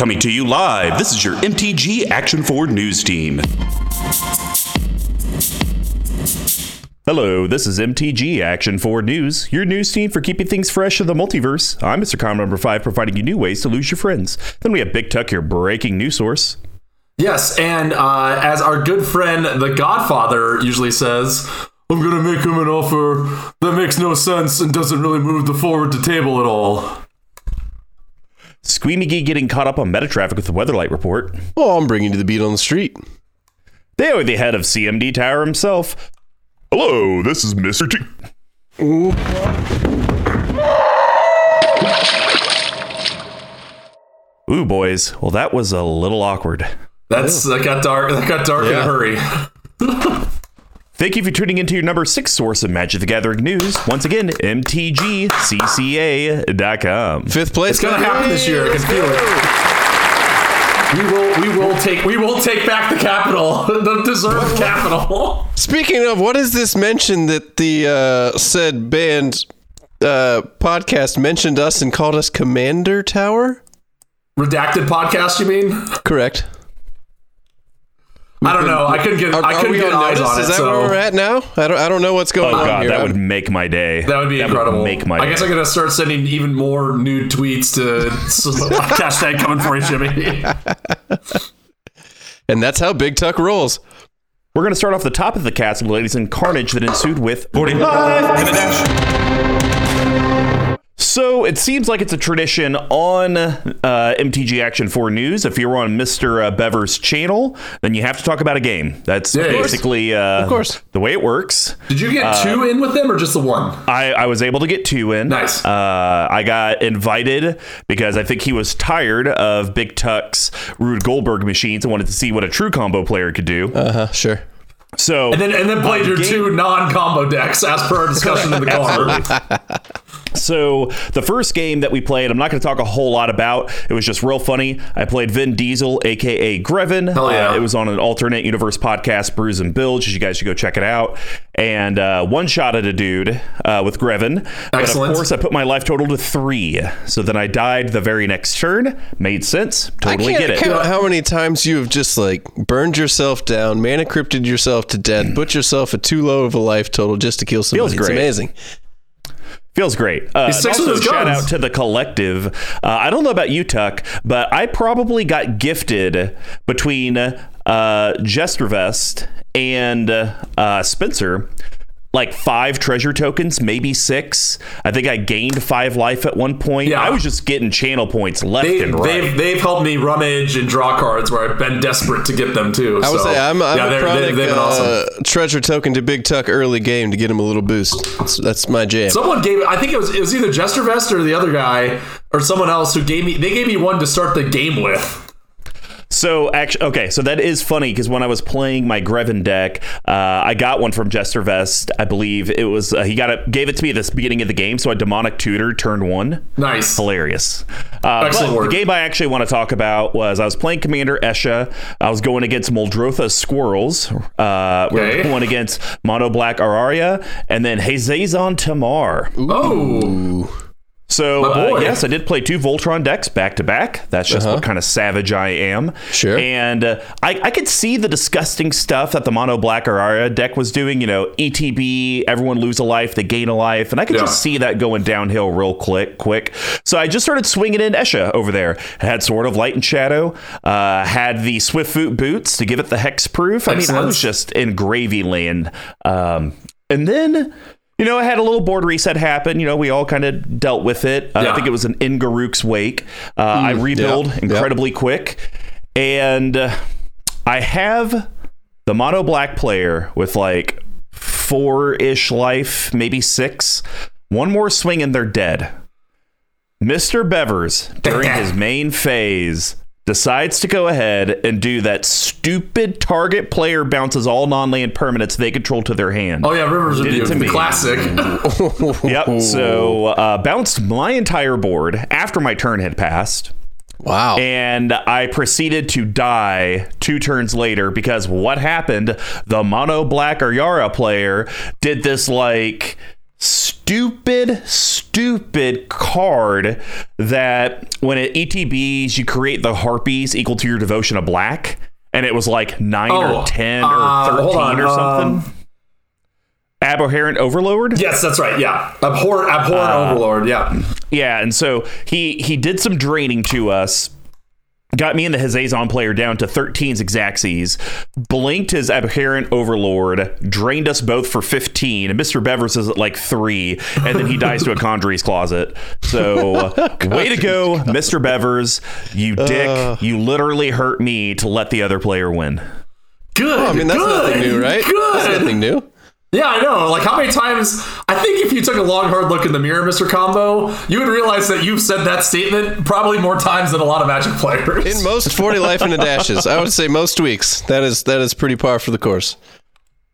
Coming to you live, this is your MTG Action Forward News Team. Hello, this is MTG Action Forward News, your news team for keeping things fresh in the multiverse. I'm Mr. Com number 5, providing you new ways to lose your friends. Then we have Big Tuck, your breaking news source. Yes, and uh, as our good friend the Godfather usually says, I'm gonna make him an offer that makes no sense and doesn't really move the forward to table at all. Squee McGee getting caught up on meta traffic with the Weatherlight report. Oh, I'm bringing you the beat on the street. They are the head of CMD Tower himself. Hello, this is Mr. T. Ooh, boys. Well, that was a little awkward. That's that got dark. That got dark in a hurry. Thank you for tuning into your number six source of Magic the Gathering news. Once again, MTGCCA.com. Fifth place. It's gonna happen this year. I can feel it. We will. We will take. We will take back the capital, the deserved capital. Speaking of, what is this mention that the uh, said band uh, podcast mentioned us and called us Commander Tower? Redacted podcast. You mean? Correct. I don't know. I couldn't get. Are, I couldn't get on eyes notice? on it. Is that so where we're at now? I don't. I don't know what's going Oh on god, here. that I'm- would make my day. That would be incredible. make my I day. guess I'm gonna start sending even more nude tweets to hashtag coming for you, Jimmy. and that's how Big Tuck rolls. We're going to start off the top of the castle, ladies, and carnage that ensued with 45 and a dash. So it seems like it's a tradition on uh, MTG Action 4 News. If you're on Mr. Uh, Bever's channel, then you have to talk about a game. That's Yeah, of course. basically uh, Of course. the way it works. Did you get Uh, two in with them or just the one? I, I was able to get two in. Nice. Uh, I got invited because I think he was tired of Big Tuck's Rube Goldberg machines and wanted to see what a true combo player could do. Uh huh. Sure. so And then and then played your game- two non-combo decks as per our discussion in the car. So the first game that we played, I'm not going to talk a whole lot about. It was just real funny. I played Vin Diesel, aka Greven. Hell yeah. Uh, it was on an alternate universe podcast, Brews and Bilge. You guys should go check it out. And uh, one shot at a dude uh, with Greven. But Excellent. of course, I put my life total to three. So then I died the very next turn. Made sense. Totally I can't get it. count how many times you have just like burned yourself down, mana crypted yourself to death, put yourself at too low of a life total just to kill somebody. Feels It's amazing. Feels great. Uh, also, shout guns. out to the collective. Uh, I don't know about you, Tuck, but I probably got gifted between uh, Jestervest and uh, Spencer like five treasure tokens, maybe six. I think I gained five life at one point. Yeah. I was just getting channel points left They, and right. they've, they've helped me rummage and draw cards where I've been desperate to get them too. I would so, say I'm, I'm yeah, a they're- chronic they've been uh, treasure token to Big Tuck early game to get him a little boost. That's, that's my jam. Someone gave I think it was it was either Jester Vest or the other guy or someone else who gave me they gave me one to start the game with. So actually, okay, so that is funny because when I was playing my Greven deck, uh, I got one from Jester Vest. I believe it was uh, he got it, gave it to me at the beginning of the game. So I demonic tutor turn one. Nice. hilarious. Uh, Excellent but work. The game I actually want to talk about was I was playing Commander Esha. I was going against Muldrotha Squirrels. Uh, We Okay. were going against Mono Black Ayara and then Hazezon Tamar. Oh, So uh, yes, I did play two Voltron decks back to back. That's just what kind of savage I am. Sure. And uh, I, I could see the disgusting stuff that the Mono Black Ayara deck was doing. You know, ETB, everyone lose a life, they gain a life, and I could Yeah. just see that going downhill real quick. Quick. So I just started swinging in Esha over there. had Sword of Light and Shadow. Uh, had the Swiftfoot boots to give it the hexproof. I mean, I was just in gravy land. Um, and then. You know, I had a little board reset happen. You know, we all kind of dealt with it. Uh, Yeah. I think it was an In Garruk's Wake. Uh, I rebuild yeah, incredibly quick, and uh, I have the mono black player with like four ish life, maybe six. One more swing and they're dead. Mr. Bevers, during his main phase, decides to go ahead and do that stupid target player bounces all non-land permanents they control to their hand. oh yeah, Rivers Did it to the me. classic. Yep. So uh, bounced my entire board after my turn had passed. Wow. And I proceeded to die two turns later because what happened? The mono black or Yara player did this like stupid, stupid card that when it ETBs you create the harpies equal to your devotion of black, and it was like nine Oh, or ten uh, or thirteen on, or something. um, Abhorrent Overlord. Yes, that's right. Yeah, abhorrent, abhorrent overlord. Yeah. Yeah, and so he he did some draining to us. Got me and the Hazezon player down to 13's Exacxies, blinked his Abhorrent Overlord, drained us both for 15, and Mr. Bevers is at like three, and then he dies to a Conjurer's Closet. So, way to go, Mr. Bevers. You dick. Uh. you literally hurt me to let the other player win. Good. Oh, I mean, that's good, nothing new, right? Good. That's nothing new. Yeah, I know. Like, how many times? I think if you took a long, hard look in the mirror, Mr. Combo, you would realize that you've said that statement probably more times than a lot of Magic players. In most 40 life in the dashes, I would say most weeks. That is that is pretty par for the course.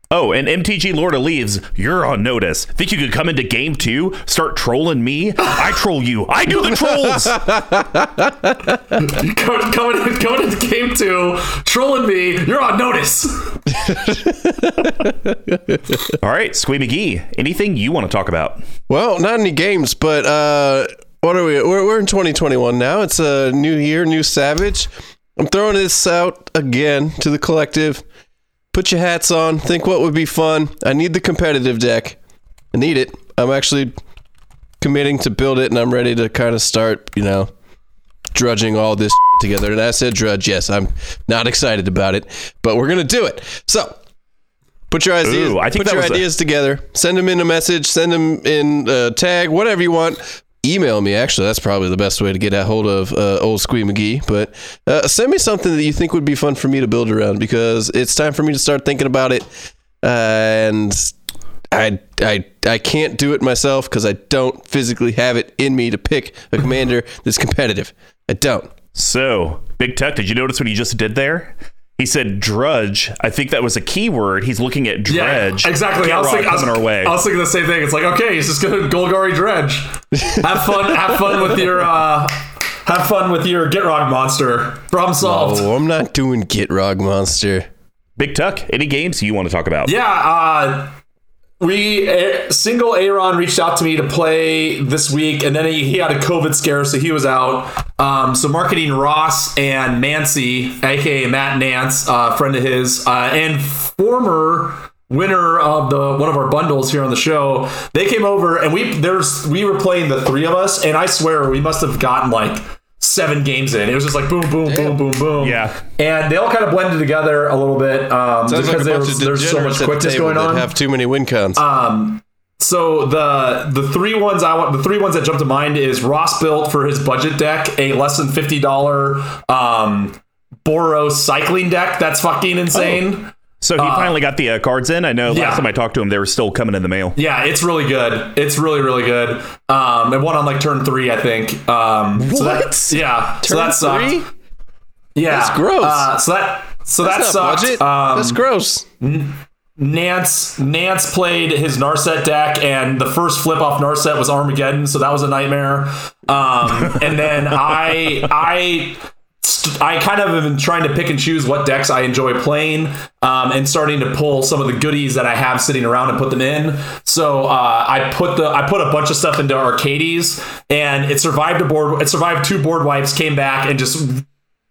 Oh, and MTG Lord Leaves, you're on notice. Think you could come into game two, start trolling me? I troll you. I do the trolls. coming, coming, in- coming into game two, trolling me. You're on notice. All right, Squee McGee, anything you want to talk about? Well, not any games, but uh, what are we? We're, we're in 2021 now. It's a new year, new Savage. I'm throwing this out again to the collective. Put your hats on. Think what would be fun. I need the competitive deck. I need it. I'm actually committing to build it, and I'm ready to kind of start, you know, drudging all this together. And I said drudge. Yes, I'm not excited about it, but we're gonna do it. So. Put your ideas. Ooh, I think put your was a- ideas together. Send them in a message. Send them in a tag. Whatever you want. Email me. Actually, that's probably the best way to get a hold of uh, old Squee McGee. But uh, send me something that you think would be fun for me to build around because it's time for me to start thinking about it. Uh, and I I I can't do it myself because I don't physically have it in me to pick a commander that's competitive. I don't. So, Big Tuck, did you notice what he just did there? He said drudge. I think that was a keyword. He's looking at dredge. Yeah, exactly. I was, Get thinking, I, was, coming our way. I was thinking the same thing. It's like, okay, he's just gonna Golgari dredge. Have fun. have fun with your. uh Have fun with your Gitrog monster. Problem solved. Oh, I'm not doing Gitrog Monster. Big Tuck, any games you want to talk about? Yeah, uh, we uh, single Aaron reached out to me to play this week, and then he, he had a COVID scare, so he was out. Um, so marketing Ross and Nancy, aka Matt Nance, uh, friend of his, uh, and former winner of the one of our bundles here on the show. They came over, and we there's we were playing the three of us, and I swear we must have gotten like seven games in. It was just like boom, boom, boom, boom, boom. Yeah. and they all kind of blended together a little bit um, Sounds like because a there was, there's so much degenerates the quickness going that on. have too many win cons. Um, so the the three ones I want the three ones that jump to mind is Ross built for his budget deck a less than fifty dollar um Boros cycling deck that's fucking insane. So he finally got the uh, cards in. I know yeah. last time I talked to him, they were still coming in the mail. Yeah, it's really good. It's really really good. Um, and one on like turn three, I think. Um, so that- What? yeah. so Turn that sucked. three? Yeah, That's gross. Uh, so that so That's not sucked. budget. Um, That's gross. Nance Nance played his Narset deck, and the first flip off Narset was Armageddon, so that was a nightmare. Um, and then I I st- I kind of have been trying to pick and choose what decks I enjoy playing, um, and starting to pull some of the goodies that I have sitting around and put them in. So uh, I put the I put a bunch of stuff into Arcades, and it survived a board. It survived two board wipes, came back, and just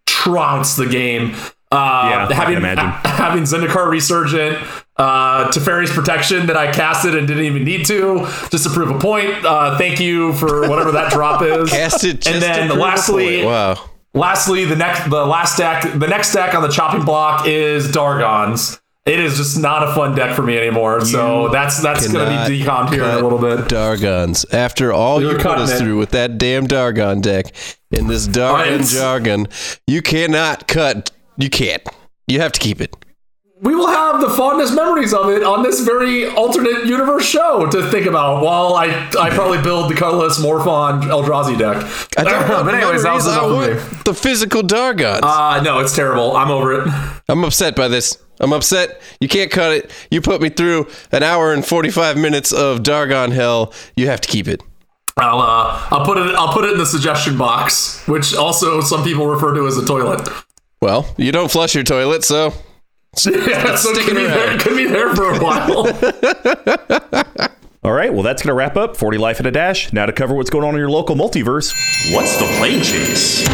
trounced the game. Uh, Yeah, I can having imagine. having Zendikar Resurgent, uh, Teferi's Protection that I casted and didn't even need to, just to prove a point. Uh, thank you for whatever that drop is. Cast it just and to then prove a lastly, point. wow. Lastly, the next, the last deck, the next deck on the chopping block is Dargons. It is just not a fun deck for me anymore. so that's that's going to be decommed here in a little bit. Dargons. After all You're you put us it. through with that damn Dargon deck in this Dargon jargon, you cannot cut. You can't. You have to keep it. We will have the fondest memories of it on this very alternate universe show to think about while I I probably build the colorless Morophon Eldrazi deck. I don't want but anyways, that was enough the physical Dargons. Uh, no, it's terrible. I'm over it. I'm upset by this. I'm upset. You can't cut it. You put me through an hour and 45 minutes of Dargon hell. You have to keep it. I'll uh, I'll put it I'll put it in the suggestion box, which also some people refer to as a toilet. Well, you don't flush your toilet, so yeah, so it stick could be, there, around. could be there for a while. All right, well, that's going to wrap up 40 Life at a Dash. Now to cover what's going on in your local multiverse. What's the plane chase?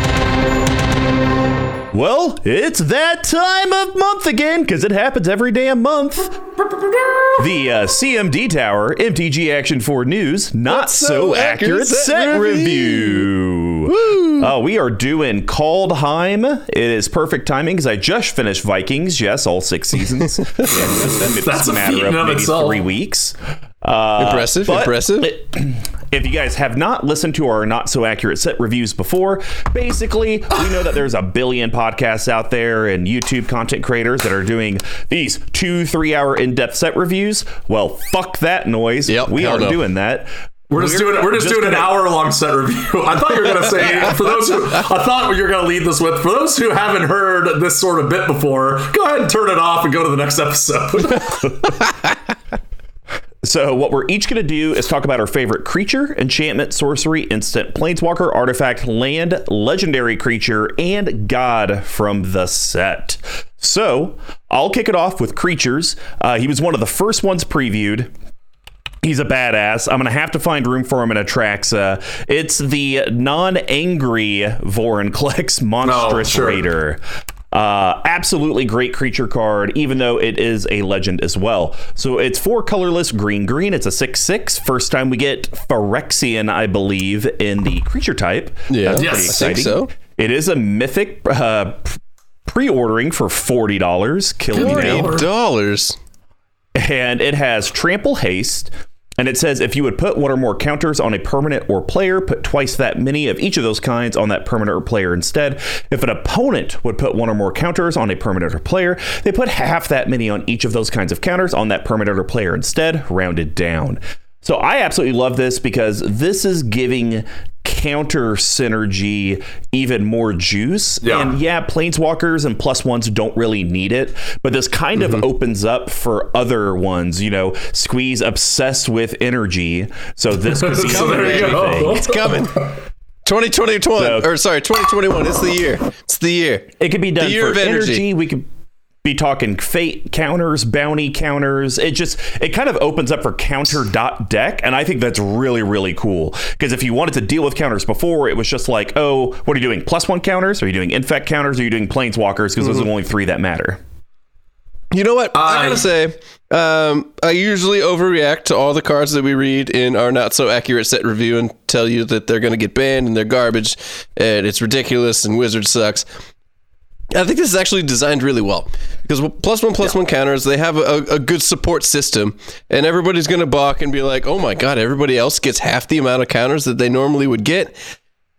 Well, it's that time of month again because it happens every damn month. The uh, CMD Tower, MTG Action 4 News, not so, accurate, set, review. Uh, we are doing Kaldheim. It is perfect timing because I just finished Vikings. Yes, all six seasons. Yeah, That's a matter of maybe itself. three weeks. Uh, Impressive, impressive. it- if you guys have not listened to our not so accurate set reviews before, basically, we know that there's a billion podcasts out there and YouTube content creators that are doing these two, three hour in depth set reviews. Well, fuck that noise. Yep, we aren't no. doing that. We're just doing we're just, doing an gonna- hour long set review. I thought you were gonna say for those who I thought you were gonna lead this with for those who haven't heard this sort of bit before, go ahead and turn it off and go to the next episode. So, what we're each going to do is talk about our favorite creature, enchantment, sorcery, instant, planeswalker, artifact, land, legendary creature, and god from the set. So, I'll kick it off with creatures. Uh, he was one of the first ones previewed. He's a badass. I'm going to have to find room for him in Atraxa. It's the non angry Vorinclex Monstrous sure. Raider. Uh, absolutely great creature card, even though it is a legend as well. So it's four colorless green green. It's a 6 6. First time we get Phyrexian, I believe, in the creature type. Yeah, That's Yes. pretty I think exciting. so. It is a mythic uh, pre ordering for $40. Kill me now Forty dollars. and it has trample haste and it says if you would put one or more counters on a permanent or player put twice that many of each of those kinds on that permanent or player instead. If an opponent would put one or more counters on a permanent or player they put half that many on each of those kinds of counters on that permanent or player instead rounded down so I absolutely love this because this is giving counter synergy even more juice. Yeah. And yeah, planeswalkers and plus ones don't really need it, but this kind of mm-hmm. opens up for other ones. You know, squeeze obsessed with energy. So this could be So a there you energy go. thing. It's coming. 2021 So- or sorry, 2021. It's the year. It's the year. It could be done The year for of energy. energy. We could be talking fate counters, bounty counters. It just it kind of opens up for counter dot deck, and I think that's really really cool. Because if you wanted to deal with counters before, it was just like, oh, what are you doing? Plus one counters? Are you doing infect counters? Are you doing planeswalkers? Because those Mm-hmm. are the only three that matter. You know what? I I- gotta say, um, I usually overreact to all the cards that we read in our not so accurate set review and tell you that they're gonna get banned and they're garbage and it's ridiculous and Wizard sucks. I think this is actually designed really well because plus one plus one counters they have a, a good support system and everybody's gonna balk and be like, oh my god, everybody else gets half the amount of counters that they normally would get.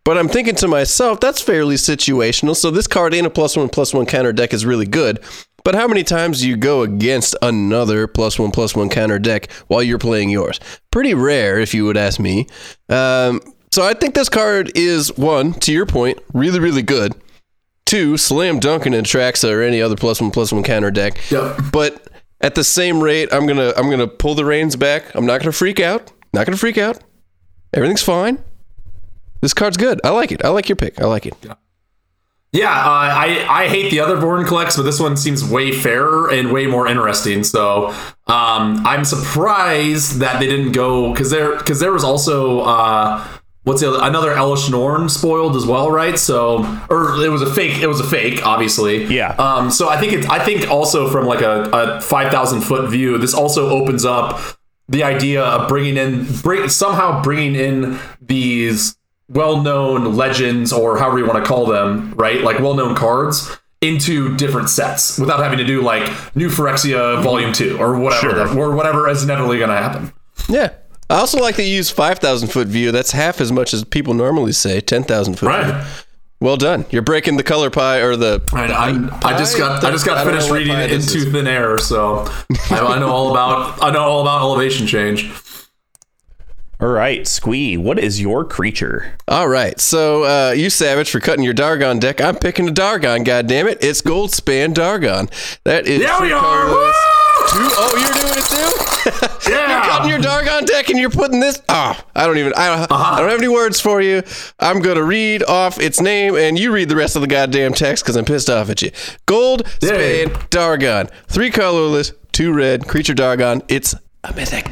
But I'm thinking to myself, that's fairly situational. So this card in a plus one plus one counter deck is really good. But how many times do you go against another plus one plus one counter deck while you're playing yours? Pretty rare, if you would ask me. Um, so I think this card is one, to your point, really, really good. Two, slam dunking in Traxa or any other plus one plus one counter deck. Yep. But at the same rate, I'm gonna I'm gonna pull the reins back. I'm not gonna freak out. Not gonna freak out. Everything's fine. This card's good. I like it. I like your pick. I like it. Yeah, uh, I I hate the other Vorinclex, but this one seems way fairer and way more interesting. So um, I'm surprised that they didn't go because there because there was also uh, what's the other, another Elesh Norn spoiled as well, right? So or it was a fake. It was a fake, obviously. Yeah. Um, so I think it's I think also from like a, a five thousand foot view, this also opens up the idea of bringing in bring somehow bringing in these well-known legends or however you want to call them right like well-known cards into different sets without having to do like new phyrexia volume 2 or whatever Sure. or whatever is inevitably going to happen Yeah. I also like that you use 5,000 foot view. That's half as much as people normally say 10,000 foot view. right Well done. You're breaking the color pie or the. I, I, I just got I just got I finished reading it into is. thin air, so I, I know all about I know all about elevation change. All right, Squee, what is your creature? All right. So, uh, you savage for cutting your Dargon deck. I'm picking a Dargon, goddammit. It's Goldspan Dargon. That is. Yeah, we three are. Colorless. Woo! Two- Oh, you're doing it too? Yeah. You're cutting your Dargon deck and you're putting this. Oh, I don't even. I don't, I uh-huh. don't have any words for you. I'm gonna read off its name and you read the rest of the goddamn text because I'm pissed off at you. Gold. Span Dargon, three colorless, two red creature Dargon. It's a mythic.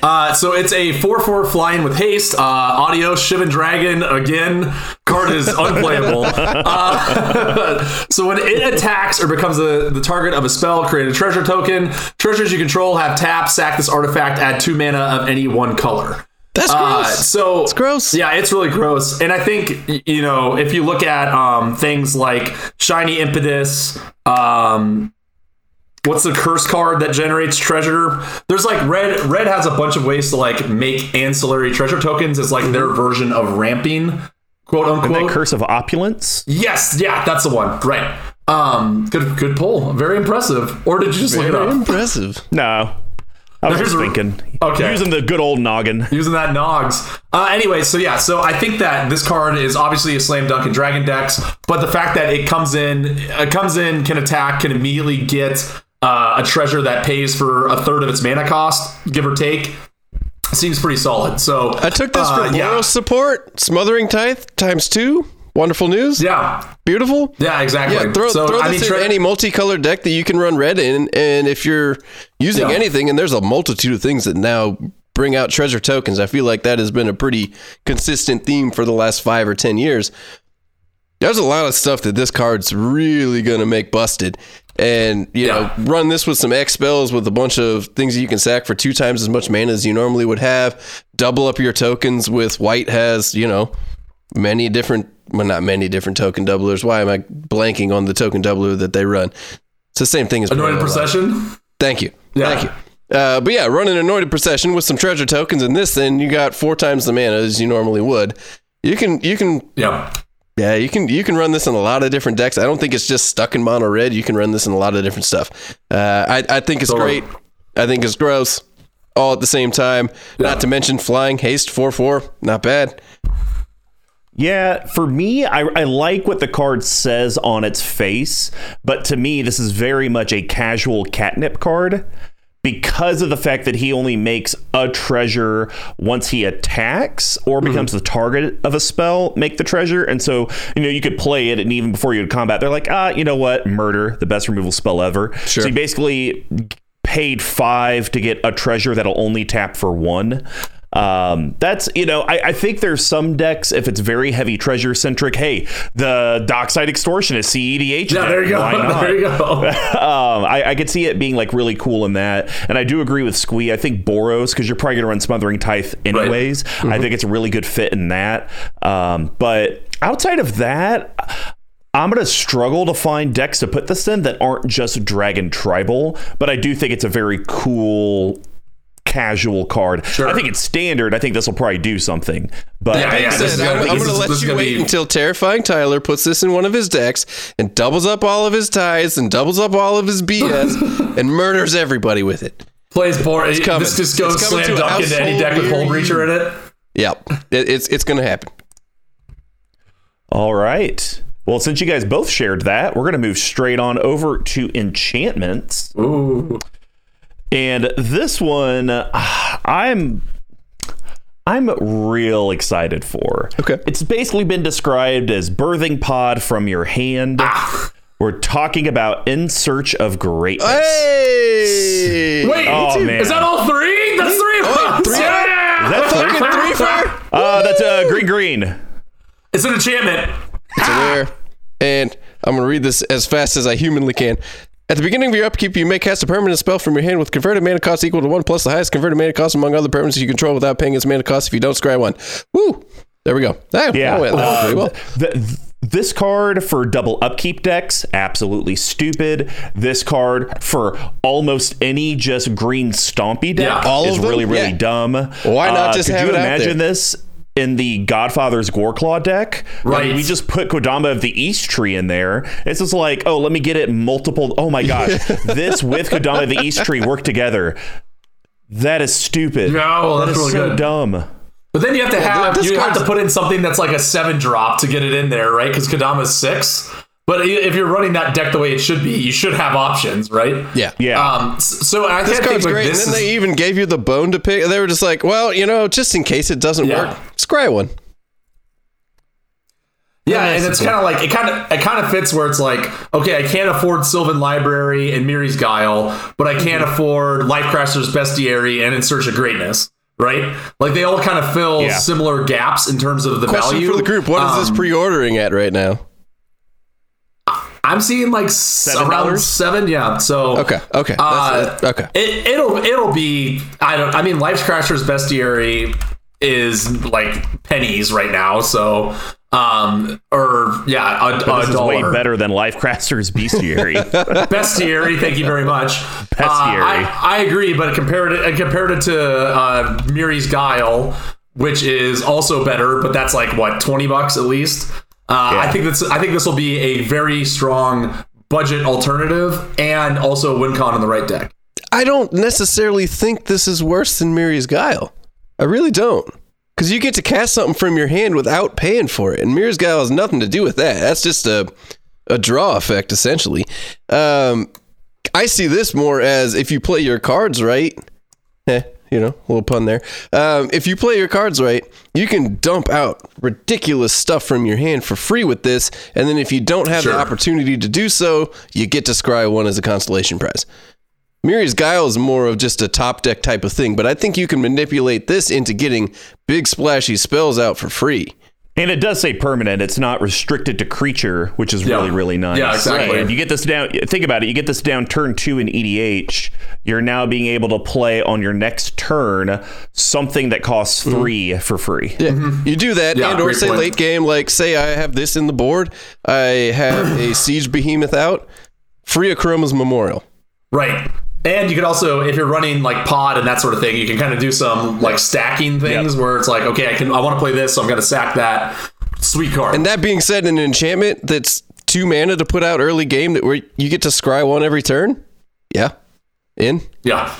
Mythic. Uh, so it's a 4 4 flying with haste. Uh, audio, Shivan Dragon. Again, card is unplayable. Uh, so when it attacks or becomes a, the target of a spell, create a treasure token. Treasures you control have tap, sack this artifact, add two mana of any one color. That's Uh, gross. so it's gross. Yeah, it's really gross. And I think you know if you look at um, things like shiny impetus, um, what's the curse card that generates treasure? There's like red. Red has a bunch of ways to like make ancillary treasure tokens. It's like their version of ramping, quote That unquote. curse of opulence. yes, yeah, that's the one. Right. Um, good, good pull. Very impressive. Or did you just look it Very up? impressive. No. I was just a- thinking. Okay. Using the good old noggin. using that Nogs. Uh, anyway, so yeah, so I think that this card is obviously a slam dunk in Dragon decks, but the fact that it comes in, it comes in, can attack, can immediately get uh, a treasure that pays for a third of its mana cost, give or take, seems pretty solid. So I took this uh, for yeah. Boros support. Smothering Tithe times two. Wonderful news. Yeah, Beautiful. yeah, exactly. Yeah, throw, so throw I this mean, in tre- any multicolored deck that you can run red in, and if you're using Yeah. anything, and there's a multitude of things that now bring out treasure tokens, I feel like that has been a pretty consistent theme for the last five or ten years. There's a lot of stuff that this card's really gonna make busted, and you Yeah. know, run this with some X spells with a bunch of things that you can sack for two times as much mana as you normally would have. Double up your tokens with white has you know many different well not many different token doublers why am i blanking on the token doubler that they run it's the same thing as Anointed Procession. thank you Yeah. thank you uh, but yeah run an anointed procession with some treasure tokens and this then you got four times the mana as you normally would you can you can Yeah. Yeah you can you can run this in a lot of different decks. I don't think it's just stuck in mono red. You can run this in a lot of different stuff. Uh, I, I think it's Totally. great. I think it's gross all at the same time. Not to mention flying haste 4-4 not bad. Yeah, for me, I, I like what the card says on its face, but to me, this is very much a casual catnip card because of the fact that he only makes a treasure once he attacks or becomes the target of a spell, make the treasure. And so, you know, you could play it, and even before you would combat, they're like, ah, you know what? Murder, the best removal spell ever. Sure. So you basically paid five to get a treasure that'll only tap for one. Um, that's you know, I, I think there's some decks if it's very heavy treasure centric. Hey, the Dockside Extortion is CEDH. Yeah, there you go. There you go. um, I, I could see it being like really cool in that, and I do agree with Squee. I think Boros because you're probably gonna run Smothering Tithe anyways. I think it's a really good fit in that. Um, but outside of that. I'm going to struggle to find decks to put this in that aren't just Dragon Tribal, but I do think it's a very cool casual card. Sure. I think it's standard. I think this will probably do something. But Yeah, yeah, Said, this is I'm, gonna I'm gonna let you wait be- until terrifying Tyler puts this in one of his decks and doubles up all of his ties and doubles up all of his BS and murders everybody with it. Plays board. coming. This just goes It's coming slam to a dunk into any deck with near Hullbreacher in it. Yep, it, it's it's gonna happen. All right. Well, since you guys both shared that, we're going to move straight on over to enchantments. Ooh. And this one, ah, I'm I'm real excited for. Okay. It's basically been described as birthing pod from your hand. We're talking about in search of greatness. Hey, Wait, Oh, man. is that all three? That's three of us. three? Yeah. That's fucking three fire. Uh, that's uh, green green. It's an enchantment. It's a rare, and I'm gonna read this as fast as I humanly can. At the beginning of your upkeep, you may cast a permanent spell from your hand with converted mana cost equal to one plus the highest converted mana cost among other permanents you control without paying its mana cost if you don't scry one. Woo! There we go. That, Yeah. that went, that went pretty well. Th- this card for double upkeep decks, absolutely stupid. This card for almost any just green stompy deck Yeah. Is really, really Yeah. dumb. Why not Uh, just could have you imagine this in the Godfather's Goreclaw deck? Right. And we just put Kodama of the East Tree in there. It's just like, oh, let me get it multiple. Oh my gosh, this with Kodama of the East Tree work together. That is stupid. No, that that's really so good. dumb. But then you have to have this you have to put in something that's like a seven drop to get it in there, right? Because Kodama's six. But if you're running that deck the way it should be, you should have options, right? Yeah. Yeah. Um. So I This can't think card's like great. And then is, they even gave you the bone to pick. They were just like, well, you know, just in case it doesn't Yeah. work, scry one. Yeah, and it's kind of like it kind of it kind of fits where it's like, okay, I can't afford Sylvan Library and Mirri's Guile, but I can't afford Lifecrafter's Bestiary and In Search of Greatness, right? Like they all kind of fill Yeah. similar gaps in terms of the Question value for the group: What is this Um, pre-ordering at right now? I'm seeing like s- $7? around seven, yeah. So Okay, okay, Uh, it. okay. It, it'll it'll be I don't I mean Lifecrafter's Bestiary is like pennies right now, so um or yeah a, But a this is way better than Lifecrafters Bestiary. Bestiary, thank you very much. Bestiary. Uh, I, I agree, but compared it, compared it to uh, Mirri's Guile, which is also better, but that's like what twenty bucks at least. Uh, Yeah. I think that's I think this will be a very strong budget alternative and also a win con in the right deck. I don't necessarily think this is worse than Mirri's Guile. I really don't. Because you get to cast something from your hand without paying for it. And Mirri's Guile has nothing to do with that. That's just a, a draw effect, essentially. Um, I see this more as if you play your cards right, eh, you know, a little pun there. Um, if you play your cards right, you can dump out ridiculous stuff from your hand for free with this. And then if you don't have Sure. the opportunity to do so, you get to scry one as a constellation prize. Mirri's Guile is more of just a top deck type of thing, but I think you can manipulate this into getting big splashy spells out for free. And it does say permanent. It's not restricted to creature, which is Yeah. really, really nice. Yeah, exactly. And you get this down. Think about it. You get this down turn two in EDH. You're now being able to play on your next turn something that costs Mm-hmm. three for free. Yeah, you do that, Yeah, and or say point. late game, like say I have this in the board, I have a siege behemoth out, free Akroma's Memorial. Right. And you could also, if you're running like pod and that sort of thing, you can kind of do some like stacking things where it's like, okay, I can, I want to play this, so I'm going to sack that. Sweet card. And that being said, an enchantment that's two mana to put out early game that where you get to scry one every turn. Yeah, in yeah.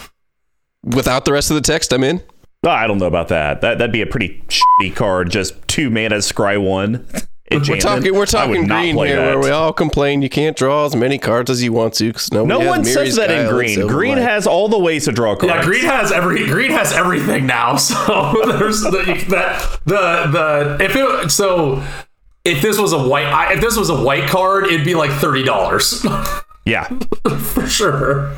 without the rest of the text, I'm in. I don't know about that. That that'd be a pretty shitty card. Just two mana, scry one. We're talking, we're talking green here, that. where we all complain you can't draw as many cards as you want to because No has one Miri's says that in green. Green Light. has all the ways to draw cards. Yeah, green has every green has everything now. So there's the that the the if it so if this was a white I, if this was a white card, it'd be like thirty dollars Yeah. for sure.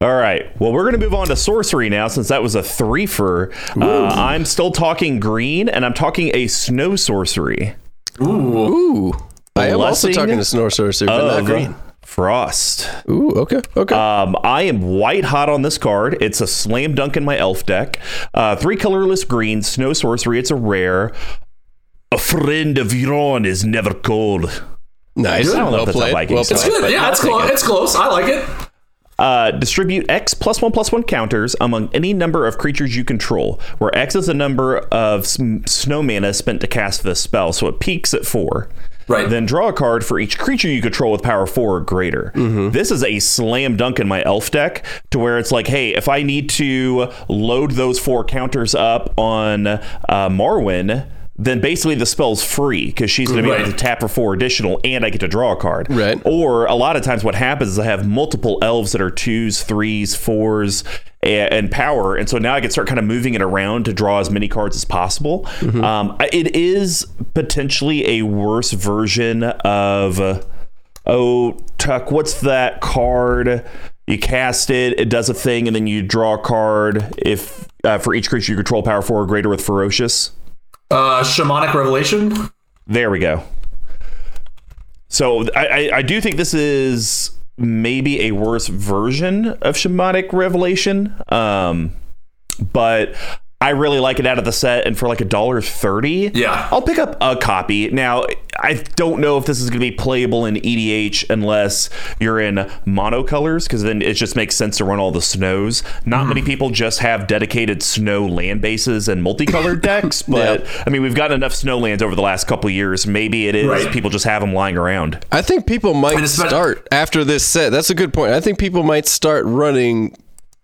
All right. Well, we're going to move on to sorcery now since that was a three for. Uh, I'm still talking green and I'm talking a snow sorcery. Ooh, Ooh, I am also talking to Snore Sorcerer, but not green. Frost. Ooh, okay, okay. Um, I am white hot on this card. It's a slam dunk in my elf deck. Uh, three colorless green, snow sorcery. It's a rare. A friend of Euron is never cold. nice. I don't know well if that's a played. Viking well spell. it's good. Yeah, it's close. It's close. I like it. Uh, distribute X plus one plus one counters among any number of creatures you control, where X is the number of snow mana spent to cast this spell, so it peaks at four. Right. Then draw a card for each creature you control with power four or greater. This is a slam dunk in my elf deck to where it's like, hey, if I need to load those four counters up on uh, Marwyn, then basically the spell's free because she's going to be able to tap for four additional and I get to draw a card. Right. Or a lot of times what happens is I have multiple elves that are twos, threes, fours, a- and power. And so now I can start kind of moving it around to draw as many cards as possible. Um, it is potentially a worse version of. uh, Oh, Tuck, what's that card? You cast it, it does a thing, and then you draw a card if uh, for each creature you control power four or greater with ferocious. Uh, shamanic revelation. There we go. So I, I, I do think this is maybe a worse version of shamanic revelation, um, but I really like it out of the set, and for like a dollar thirty, Yeah. I'll pick up a copy. Now I don't know if this is going to be playable in EDH unless you're in monocolors, because then it just makes sense to run all the snows. Not Mm-hmm. many people just have dedicated snow land bases and multicolored decks, but I mean we've gotten enough snow lands over the last couple years. Maybe it is Right. people just have them lying around. I think people might And it's about- start after this set. That's a good point. I think people might start running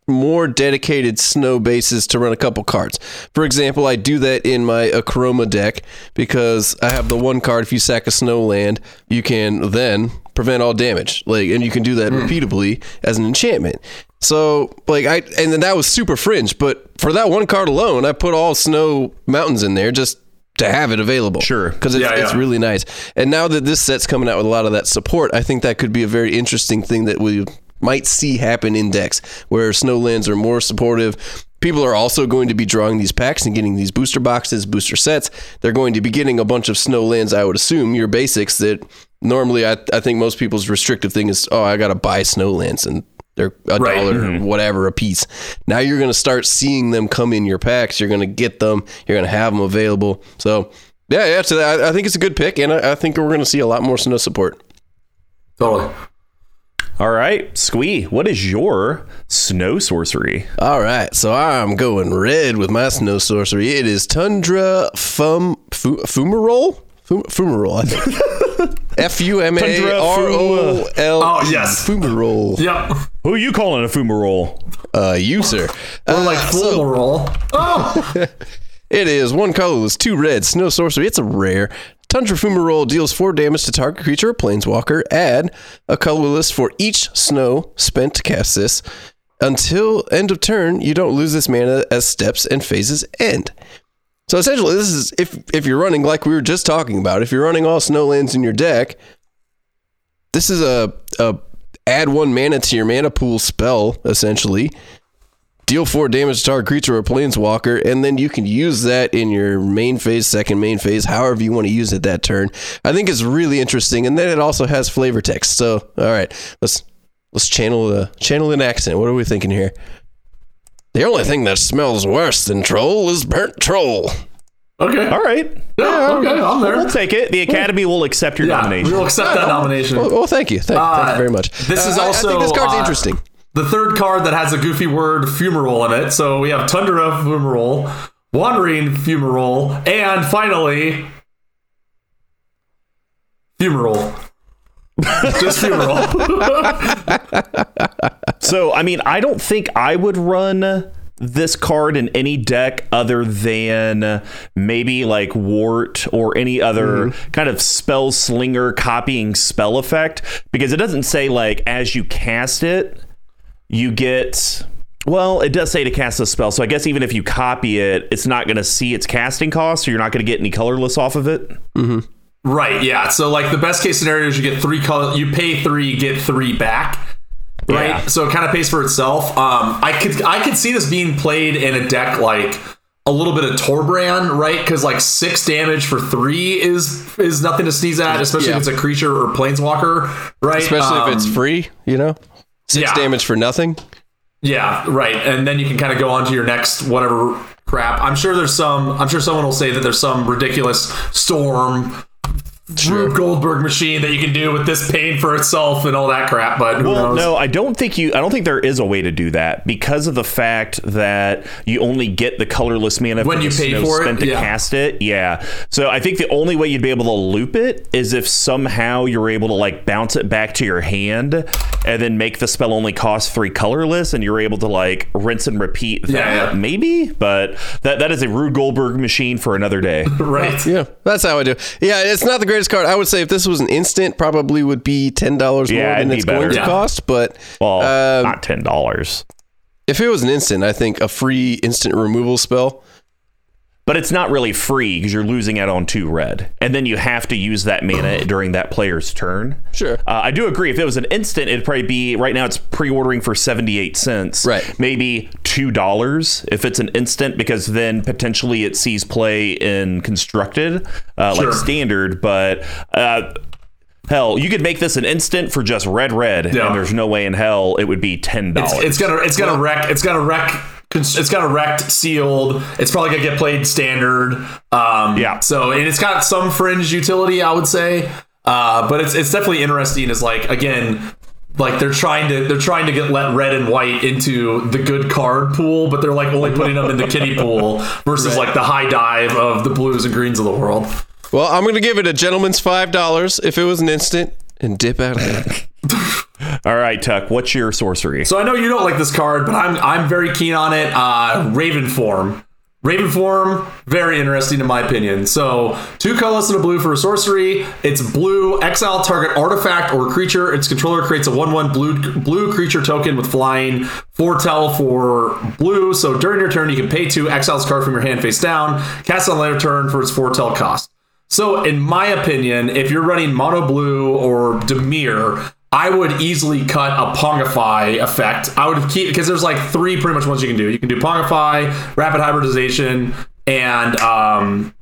more dedicated snow bases to run a couple cards. For example, I do that in my Akroma deck because I have the one card if you sack a snow land, you can then prevent all damage. Like and you can do that hmm. repeatably as an enchantment. So like I and then that was super fringe, but for that one card alone, I put all snow mountains in there just to have it available. Sure. Because it's, Yeah, it's really nice. And now that this set's coming out with a lot of that support, I think that could be a very interesting thing that we might see happen in decks where Snowlands are more supportive. People are also going to be drawing these packs and getting these booster boxes, booster sets. They're going to be getting a bunch of Snowlands, I would assume, your basics that normally I, I think most people's restrictive thing is, oh, I got to buy Snowlands and they're a Right. dollar or whatever a piece. Now you're going to start seeing them come in your packs. You're going to get them. You're going to have them available. So yeah, yeah. So I, I think it's a good pick, and I, I think we're going to see a lot more snow support. Totally. All right, Squee, what is your snow sorcery? All right, so I'm going red with my snow sorcery. It is Tundra Fum fu, Fumarole. Fum, Fumarole, I think. F U M A R O L. Oh, yes. Fumarole. Yep. Who you calling a fumarole? Uh, you sir. Or Uh, like so- Oh, It is one colorless, two red, snow sorcery. It's a rare. Tundra Fumarole deals four damage to target creature or planeswalker. Add a colorless for each snow spent to cast this. Until end of turn, you don't lose this mana as steps and phases end. So essentially, this is if if you're running like we were just talking about, if you're running all snowlands in your deck, this is a a add one mana to your mana pool spell essentially deal four damage to target creature or planeswalker, and then you can use that in your main phase, second main phase, however you want to use it that turn. I think it's really interesting, and then it also has flavor text. So, all right, let's let's channel the channel an accent. What are we thinking here? The only thing that smells worse than troll is burnt troll. okay. All right, Yeah, okay, I'm there. we'll take it. The Academy will accept your Yeah, nomination. we'll accept that nomination. Oh, well, thank you, thank, thank you Uh, very much. this is I- I, think this card's uh, interesting. The third card that has a goofy word fumarole in it. So we have Tundra fumarole, Wandering fumarole, and finally fumarole. Just fumarole. So, I mean, I don't think I would run this card in any deck other than maybe like Wort or any other mm-hmm. kind of spell slinger copying spell effect because it doesn't say like as you cast it, you get. Well, it does say to cast a spell, so I guess even if you copy it, it's not going to see its casting cost, so you're not going to get any colorless off of it. right, yeah. So like the best case scenario is you get three color you pay three, get three back. Right. Yeah. So it kind of pays for itself. Um I could I could see this being played in a deck like a little bit of Torbrand, right? Because like six damage for three is is nothing to sneeze at, especially Yeah. if it's a creature or planeswalker, right? Especially if it's Um, free, you know? Six yeah. damage for nothing. Yeah, right. And then you can kind of go on to your next whatever crap. I'm sure there's some. I'm sure someone will say that there's some ridiculous storm. Rube Goldberg machine that you can do with this paying for itself and all that crap, but who Well, knows? no, I don't think you. I don't think there is a way to do that because of the fact that you only get the colorless mana When you the pay snow for it, to yeah. cast it. Yeah. So I think the only way you'd be able to loop it is if somehow you're able to like bounce it back to your hand and then make the spell only cost three colorless, and you're able to like rinse and repeat that. Yeah, yeah. Maybe, but that that is a Rube Goldberg machine for another day. right? Yeah, that's how I do. Yeah, it's not the greatest card. I would say if this was an instant, probably would be ten dollars Yeah, more than be it's better. going to Yeah. cost. But Well, um, not ten dollars. if it was an instant, I think a free instant removal spell. But it's not really free because you're losing out on two red, and then you have to use that mana during that player's turn. Sure. Uh, I do agree. If it was an instant, it'd probably be right now. It's pre-ordering for seventy-eight cents. Right. Maybe two dollars if it's an instant, because then potentially it sees play in constructed, uh, Sure. like standard. But uh, hell, you could make this an instant for just red, red, Yeah. and there's no way in hell it would be ten dollars. It's, it's gonna it's gonna wreck it's gonna wreck it's got a wrecked sealed it's probably gonna get played standard um Yeah. so and it's got some fringe utility i would say uh but it's it's definitely interesting Is like again like they're trying to they're trying to get let red and white into the good card pool but they're like only putting them in the kitty pool versus like the high dive of the blues and greens of the world Well, I'm going to give it a gentleman's five dollars if it was an instant, and dip out of it. All right, Tuck. What's your sorcery? so i know you don't like this card but i'm i'm very keen on it uh Ravenform Raven form, very interesting in my opinion. So, two colorless and a blue for a sorcery. It's blue, exile target artifact or creature. Its controller creates a 1 1 blue, blue creature token with flying, foretell for blue. So, during your turn, you can pay two, exile this card from your hand face down, cast on later turn for its foretell cost. So, in my opinion, if you're running mono blue or Dimir, I would easily cut a Pongify effect. I would keep because there's like three pretty much ones you can do. You can do Pongify, Rapid Hybridization, and um,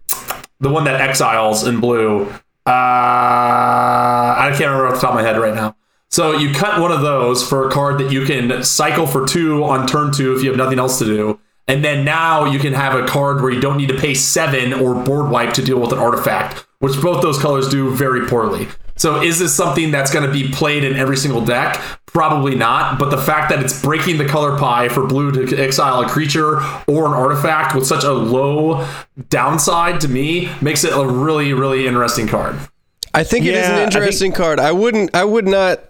the one that exiles in blue. Uh, I can't remember off the top of my head right now. So you cut one of those for a card that you can cycle for two on turn two if you have nothing else to do. And then now you can have a card where you don't need to pay seven or board wipe to deal with an artifact, which both those colors do very poorly. So is this something that's going to be played in every single deck? Probably not. But the fact that it's breaking the color pie for blue to exile a creature or an artifact with such a low downside to me makes it a really, really interesting card. I think it is Yeah, I an think- interesting card. I wouldn't. I would not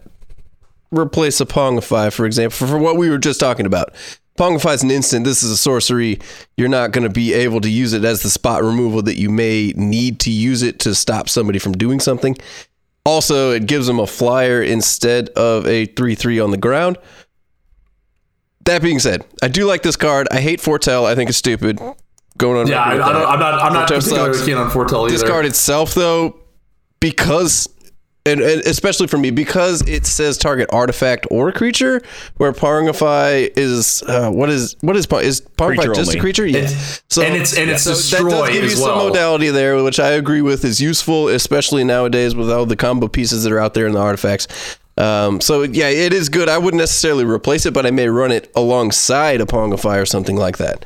replace a Pongify, for example, for, for what we were just talking about. Pongify is an instant. This is a sorcery. You're not going to be able to use it as the spot removal that you may need to use it to stop somebody from doing something. Also, it gives them a flyer instead of a 3 3 on the ground. That being said, I do like this card. I hate Foretell. I think it's stupid. Going on. Yeah, I, I'm not. I'm not particularly sucks keen on foretell either. this card itself though because and, and especially for me because it says target artifact or creature where Pongify is uh, what is what is is Pongify just only. a creature yeah. It's- and it's- and it's that destroy does give you as some modality there which I agree with is useful especially nowadays with all the combo pieces that are out there in the artifacts. Um, so yeah it is good. I wouldn't necessarily replace it but I may run it alongside a Pongify or something like that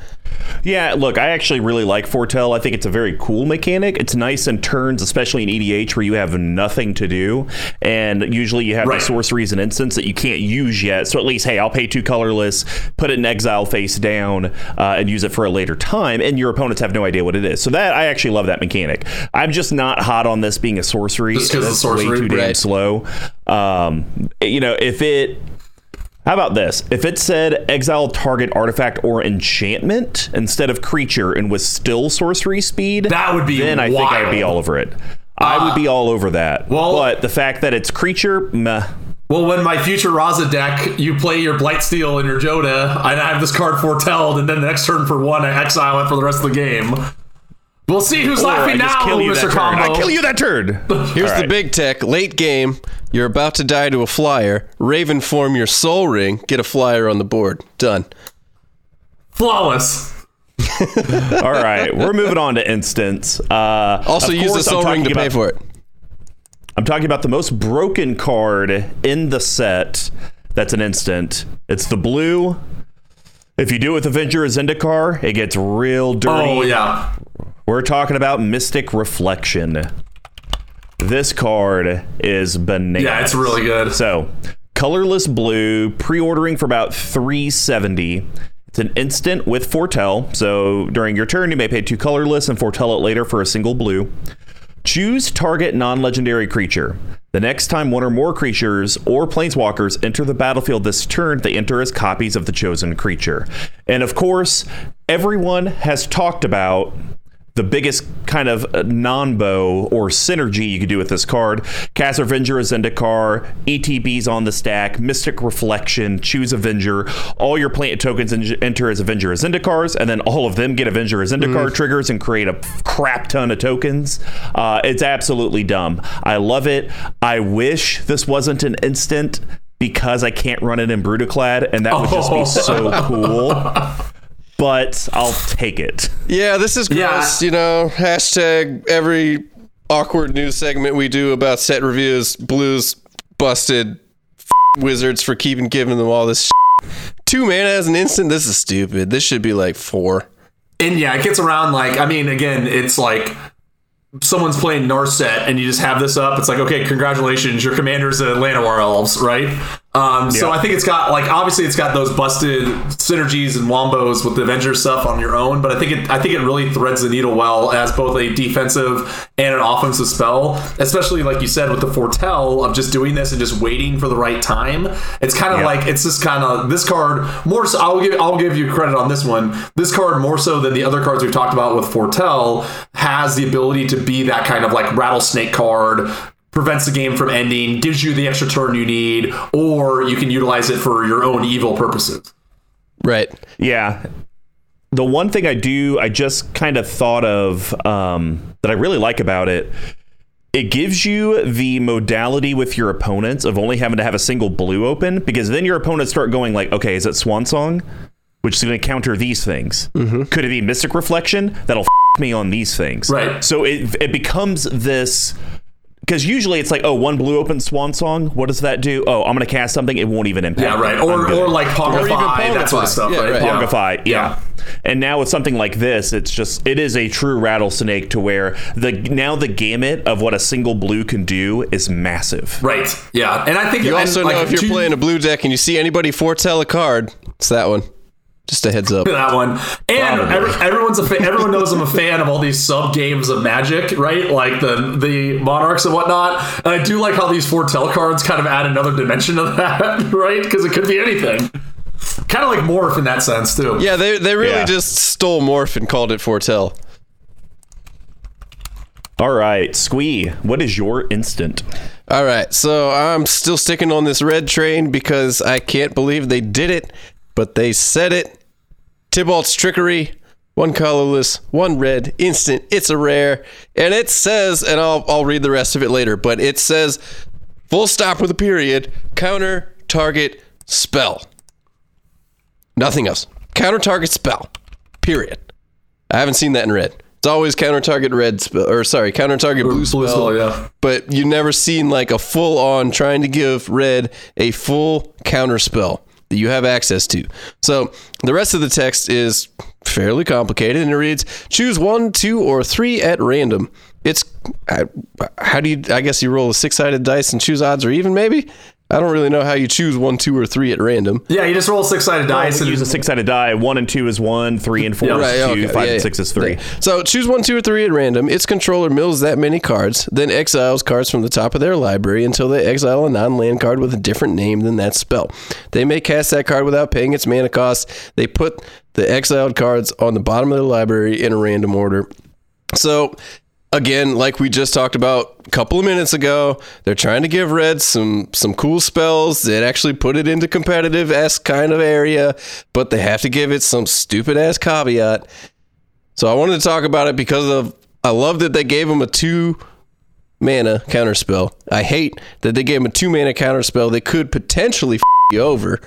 Yeah, look, I actually really like Foretell. I think it's a very cool mechanic. It's nice in turns, especially in EDH where you have nothing to do. And usually you have Right. the sorceries and instants that you can't use yet. So at least, hey, I'll pay two colorless, put it in exile face down, uh, and use it for a later time. And your opponents have no idea what it is. So that I actually love that mechanic. I'm just not hot on this being a sorcery. Just 'cause it's That's way sorcery, too damn slow. Um, you know, if it how about this? If it said exile target artifact or enchantment instead of creature and was still sorcery speed, That would be then I think I'd be all over it. I would be uh, all over that. well- but the fact that it's creature, meh. Well, when my future Raza deck, you play your Blightsteel and your Joda, and I have this card foretelled, and then the next turn for one, I exile it for the rest of the game. We'll see who's Or laughing just now, kill you Mr. that turn. Combo. I kill you that turn. Here's All the big tech. Late game, you're about to die to a flyer. Ravenform your Sol Ring. Get a flyer on the board. Done. Flawless. All right, we're moving on to instants. Uh, Also, use the Sol Ring talking to pay for it. I'm talking about the most broken card in the set. That's an instant. It's the blue. If you do it with Avenger of Zendikar, it gets real dirty. Oh, yeah. We're talking about Mystic Reflection. This card is bananas. Yeah, it's really good. So, colorless blue, pre-ordering for about 370. It's an instant with foretell. So, during your turn, you may pay two colorless and foretell it later for a single blue. Choose target non-legendary creature. The next time one or more creatures or planeswalkers enter the battlefield this turn, they enter as copies of the chosen creature. And of course, everyone has talked about the biggest kind of uh, non-bow or synergy you could do with this card. Cast Avenger of Zendikar, ETBs on the stack, Mystic Reflection, choose Avenger. All your plant tokens en- enter as Avenger of Zendikars, and then all of them get Avenger of Zendikar triggers and create a crap ton of tokens. Uh, it's absolutely dumb. I love it. I wish this wasn't an instant because I can't run it in Brudiclad, and that would just be so cool. But I'll take it. Yeah, this is Yeah. gross. You know, hashtag every awkward news segment we do about set reviews. Blues busted f- wizards for keeping giving them all this. Shit. Two mana as an instant. This is stupid. This should be like four. And yeah, it gets around like, I mean, again, it's like someone's playing Narset and you just have this up. It's like, okay, congratulations, your commander's a Llanowar Elves, right? Um, so I think it's got like obviously it's got those busted synergies and wombos with the Avengers stuff on your own, but I think it I think it really threads the needle well as both a defensive and an offensive spell, especially like you said with the foretell of just doing this and just waiting for the right time. It's kind of Yeah. like it's just kind of this card more. So I'll give I'll give you credit on this one. This card more so than the other cards we've talked about with foretell has the ability to be that kind of like rattlesnake card prevents the game from ending, gives you the extra turn you need, or you can utilize it for your own evil purposes. Right. Yeah. The one thing I do, I just kind of thought of um, that I really like about it, it gives you the modality with your opponents of only having to have a single blue open because then your opponents start going like, okay, is it Swan Song? Which is going to counter these things. Could it be Mystic Reflection? That'll f- me on these things. Right. So it, it becomes this because usually it's like, oh, one blue open Swan Song. What does that do? Oh, I'm going to cast something. It won't even impact. Yeah, right. me. Or I'm or like Pongify, that sort of stuff. Yeah, right? right. Pongify, yeah. And now with something like this, it's just it is a true rattlesnake to where the now the gamut of what a single blue can do is massive. Right. Yeah. And I think You and, also like, know if you're to- playing a blue deck and you see anybody foretell a card, it's that one. Just a heads up. that one. And every, everyone's a fa- everyone knows I'm a fan of all these sub games of Magic, right? Like the the Monarchs and whatnot. And I do like how these foretell cards kind of add another dimension to that, right? Because it could be anything. Kind of like morph in that sense too. Yeah, they they really Yeah. just stole morph and called it foretell. All right, Squee, what is your instant? All right, so I'm still sticking on this red train because I can't believe they did it, but they said it. Tibalt's trickery, one colorless, one red, instant. It's a rare, and it says, and I'll I'll read the rest of it later, but it says, full stop with a period, counter target spell. Nothing else. Counter target spell. Period. I haven't seen that in red. It's always counter target red spell, or sorry, counter target blue, Blue spell. spell, yeah. But you've never seen like a full on trying to give red a full counter spell that you have access to. So the rest of the text is fairly complicated and it reads choose one, two, or three at random. It's how do you? I guess you roll a six sided dice and choose odds or even maybe. I don't really know how you choose one, two, or three at random. Yeah, you just roll six sided dice and use a six-sided die. One and two is one, three and four Yeah, is Right, two, okay, five yeah, and yeah. six is three. Yeah. So choose one, two, or three at random. Its controller mills that many cards, then exiles cards from the top of their library until they exile a non-land card with a different name than that spell. They may cast that card without paying its mana cost. They put the exiled cards on the bottom of their library in a random order. So again, like we just talked about a couple of minutes ago, they're trying to give red some some cool spells that actually put it into competitive s kind of area, but they have to give it some stupid ass caveat. So I wanted to talk about it because of I love that they gave him a two mana counterspell. I hate that they gave him a two mana counterspell that could potentially f- you over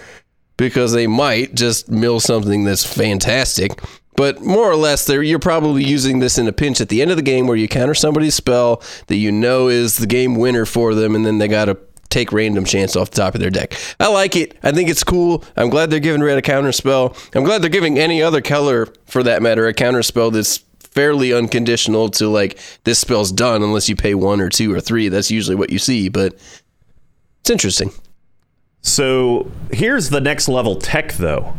because they might just mill something that's fantastic. But more or less, you're probably using this in a pinch at the end of the game where you counter somebody's spell that you know is the game winner for them, and then they got to take random chance off the top of their deck. I like it. I think it's cool. I'm glad they're giving red a counter spell. I'm glad they're giving any other color, for that matter, a counter spell that's fairly unconditional to like this spell's done unless you pay one or two or three. That's usually what you see, but it's interesting. So here's the next level tech, though.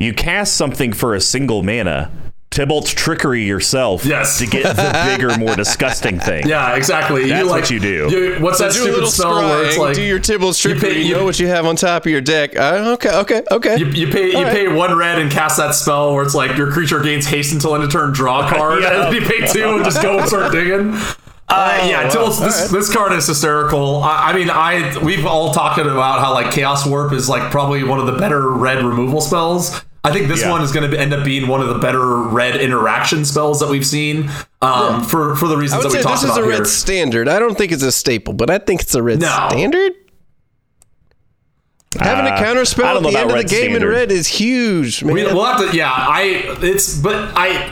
You cast something for a single mana. Tibalt's trickery yourself Yes. to get the bigger, more disgusting thing. Yeah, exactly. That's you, like, what you do. what's that do stupid little spell where it's like do your Tibalt's you trickery. pay- You, you- know what you have on top of your deck. Uh, okay, okay, okay. You, you pay you All right. pay one red and cast that spell where it's like your creature gains haste until end of turn, draw a card, Yeah. and you pay two and just go and start digging. Uh, yeah, wow. This, All right. this card is hysterical. I, I mean, I we've all talked about how like Chaos Warp is like probably one of the better red removal spells. I think this Yeah. one is going to end up being one of the better red interaction spells that we've seen um, for for the I reasons would that we say talked this is about a red here. standard. I don't think it's a staple, but I think it's a red No. standard. Having a Uh, counter spell at the end of the game standard. in red is huge, man. We, we'll have to. Yeah, I. It's but I.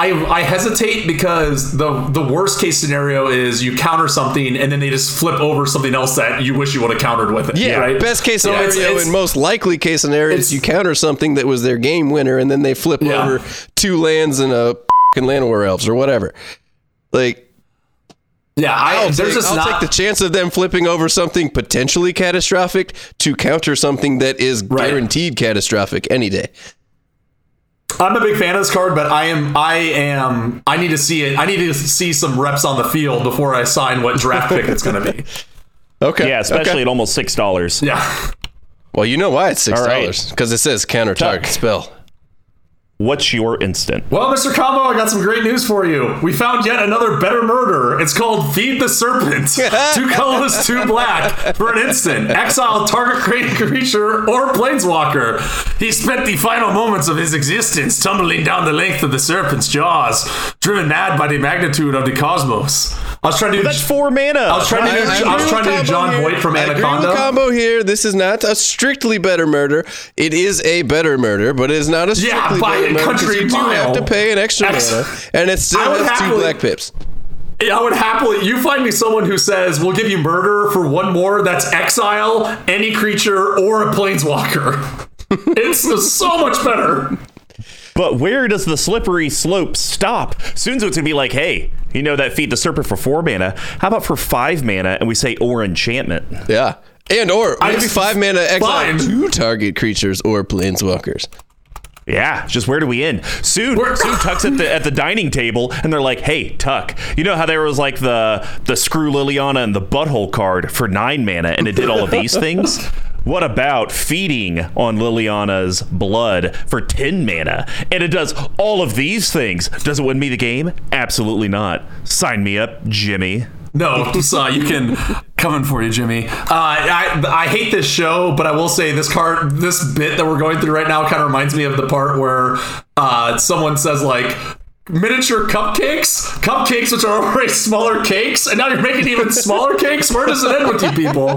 I, I hesitate because the the worst case scenario is you counter something and then they just flip over something else that you wish you would have countered with it. yeah, right. best case scenario it's- it's- and most likely case scenario is you counter something that was their game winner and then they flip Yeah. over two lands and a fucking Llanowar elves or whatever. Like Yeah, I, I'll, there's take, just I'll not. take the chance of them flipping over something potentially catastrophic to counter something that is Right. guaranteed catastrophic any day. I'm a big fan of this card, but I am I am I need to see it. I need to see some reps on the field before I sign what draft pick it's going to be. Okay. Yeah, especially okay. at almost six dollars. Yeah. Well, you know why it's six All right. dollars because it says counter target spell. What's your instant? Well, Mr. Combo, I got some great news for you. We found yet another better murder. It's called Feed the Serpent. two colorless, two black. For an instant, exile target creature or planeswalker. He spent the final moments of his existence tumbling down the length of the serpent's jaws, driven mad by the magnitude of the cosmos. I was trying to do That's four mana. I was trying to do, I, agree was trying to do John here. Voight from I agree with Anaconda. combo here. This is not a strictly better murder. It is a better murder, but it is not a strictly by better a country you do have to pay an extra Ex- mana, and it still I would has two black pips. I would happily. You find me someone who says we'll give you murder for one more. That's exile any creature or a planeswalker. it's so much better. But where does the slippery slope stop? Soon it's gonna be like, hey, you know that feed the serpent for four mana. How about for five mana and we say or enchantment? Yeah, and or I- maybe five mana exile Fine. two target creatures or planeswalkers. Yeah, just where do we end? Soon, soon Tuck's at the at the dining table, and they're like, "Hey, Tuck, you know how there was like the the screw Liliana and the butthole card for nine mana, and it did all of these things." What about feeding on Liliana's blood for 10 mana? And it does all of these things. Does it win me the game? Absolutely not. Sign me up, Jimmy. No, so you can coming for you, Jimmy. Uh, I I hate this show, but I will say this card, this bit that we're going through right now, kind of reminds me of the part where uh, someone says like. Miniature cupcakes, cupcakes which are already smaller cakes, and now you're making even smaller cakes. Where does it end with you people?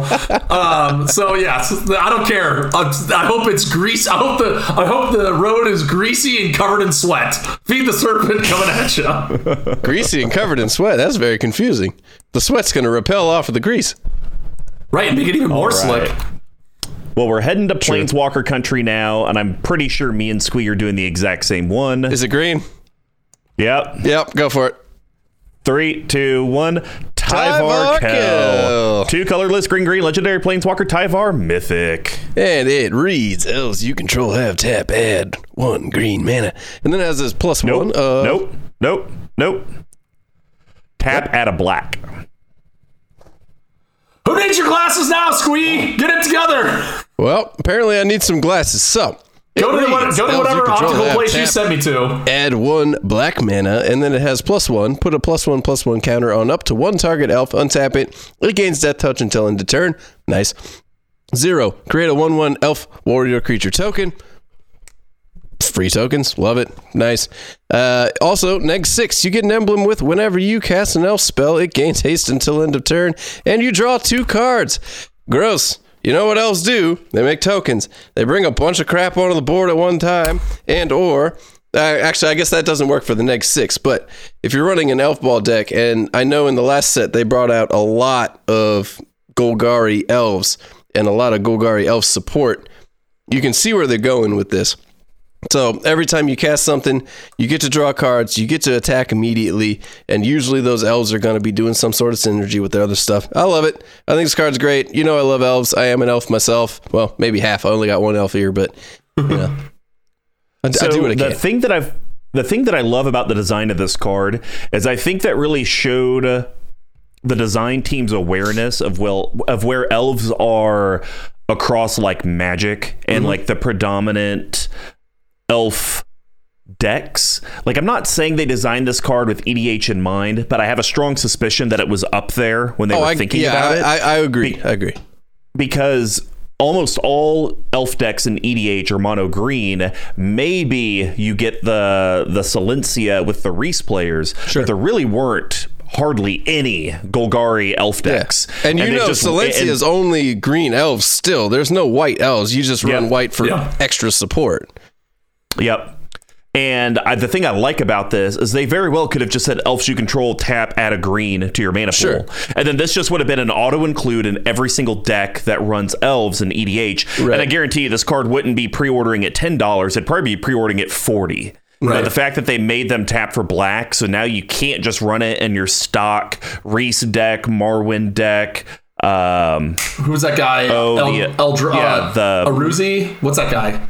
Um, so yeah, so I don't care. I, I hope it's grease. I hope the I hope the road is greasy and covered in sweat. Feed the serpent coming at you. Greasy and covered in sweat. That's very confusing. The sweat's going to repel off of the grease. Right, and make it even more slick. Well, we're heading to Planeswalker country now, and I'm pretty sure me and Squee are doing the exact same one. Is it green? Yep. Yep, go for it. Three, two, one. Tyvar Tyvar Kel. Kel. Two colorless green green legendary planeswalker Tyvar mythic. And it reads, elves you control have tap, add one green mana. And then it has this plus Nope. one. Uh, nope. Nope. Nope. Tap add a black. Who needs your glasses now, Squee? Get it together. Well, apparently I need some glasses. So, Go to, the, go to whatever optical place you sent me to. Add one black mana, and then it has plus one. Put a plus one plus one counter on up to one target elf. Untap it. It gains death touch until end of turn. Nice. Zero. Create a one one elf warrior creature token. Free tokens, love it. Nice. Uh, also, neg six, you get an emblem with whenever you cast an elf spell, it gains haste until end of turn, and you draw two cards. Gross. You know what elves do? They make tokens. They bring a bunch of crap onto the board at one time, and or uh, actually, I guess that doesn't work for the next six. But if you're running an elf ball deck, and I know in the last set they brought out a lot of Golgari elves and a lot of Golgari elf support, you can see where they're going with this. So every time you cast something, you get to draw cards, you get to attack immediately, and usually those elves are going to be doing some sort of synergy with their other stuff. I love it. I think this card's great. You know, I love elves. I am an elf myself. Well, maybe half. I only got one elf here, but you know, I, So I do what I the can. thing that I've the thing that I love about the design of this card is I think that really showed the design team's awareness of well of where elves are across like magic Mm-hmm. and like the predominant elf decks. Like I'm not saying they designed this card with EDH in mind, but I have a strong suspicion that it was up there when they oh, were I, thinking yeah, about it I, I, agree. I agree. because almost all elf decks in EDH are mono green. Maybe you get the the Selesnya with the Rhys players, Sure. but there really weren't hardly any Golgari elf decks. And you they know, just- Selesnya and- is only green elves still. There's no white elves. You just run Yeah. white for Yeah. extra support. Yep. And I, the thing I like about this is they very well could have just said elves you control tap add a green to your mana Sure. pool, and then this just would have been an auto include in every single deck that runs elves in EDH. Right. And I guarantee you, this card wouldn't be pre-ordering at ten dollars; it'd probably be pre-ordering at forty. Right. But the fact that they made them tap for black, so now you can't just run it in your stock Rhys deck, Marwyn deck. Um, Who's that guy? Oh, El, the- Eldra- yeah, uh, the- Aruzi? What's that guy?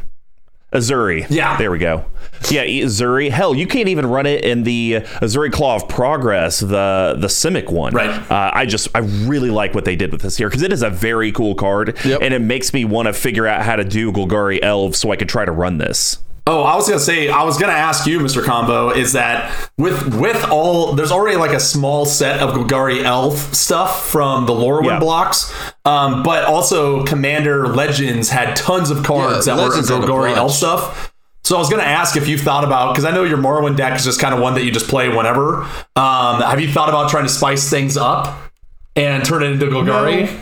Ezuri. Yeah. There we go. Yeah, Ezuri. Hell, you can't even run it in the Ezuri Claw of Progress, the the Simic one. Right. Uh, I just I really like what they did with this here because it is a very cool card, Yep. and it makes me want to figure out how to do Golgari Elves so I can try to run this. Oh, I was gonna say, I was gonna ask you, Mr. Combo, is that with with all there's already like a small set of Golgari Elf stuff from the Lorwyn Yeah. blocks, um, but also Commander Legends had tons of cards Yeah, that Legends were had Golgari. Elf stuff. So I was gonna ask if you've thought about because I know your Marwyn deck is just kind of one that you just play whenever. Um, have you thought about trying to spice things up and turn it into Golgari? No,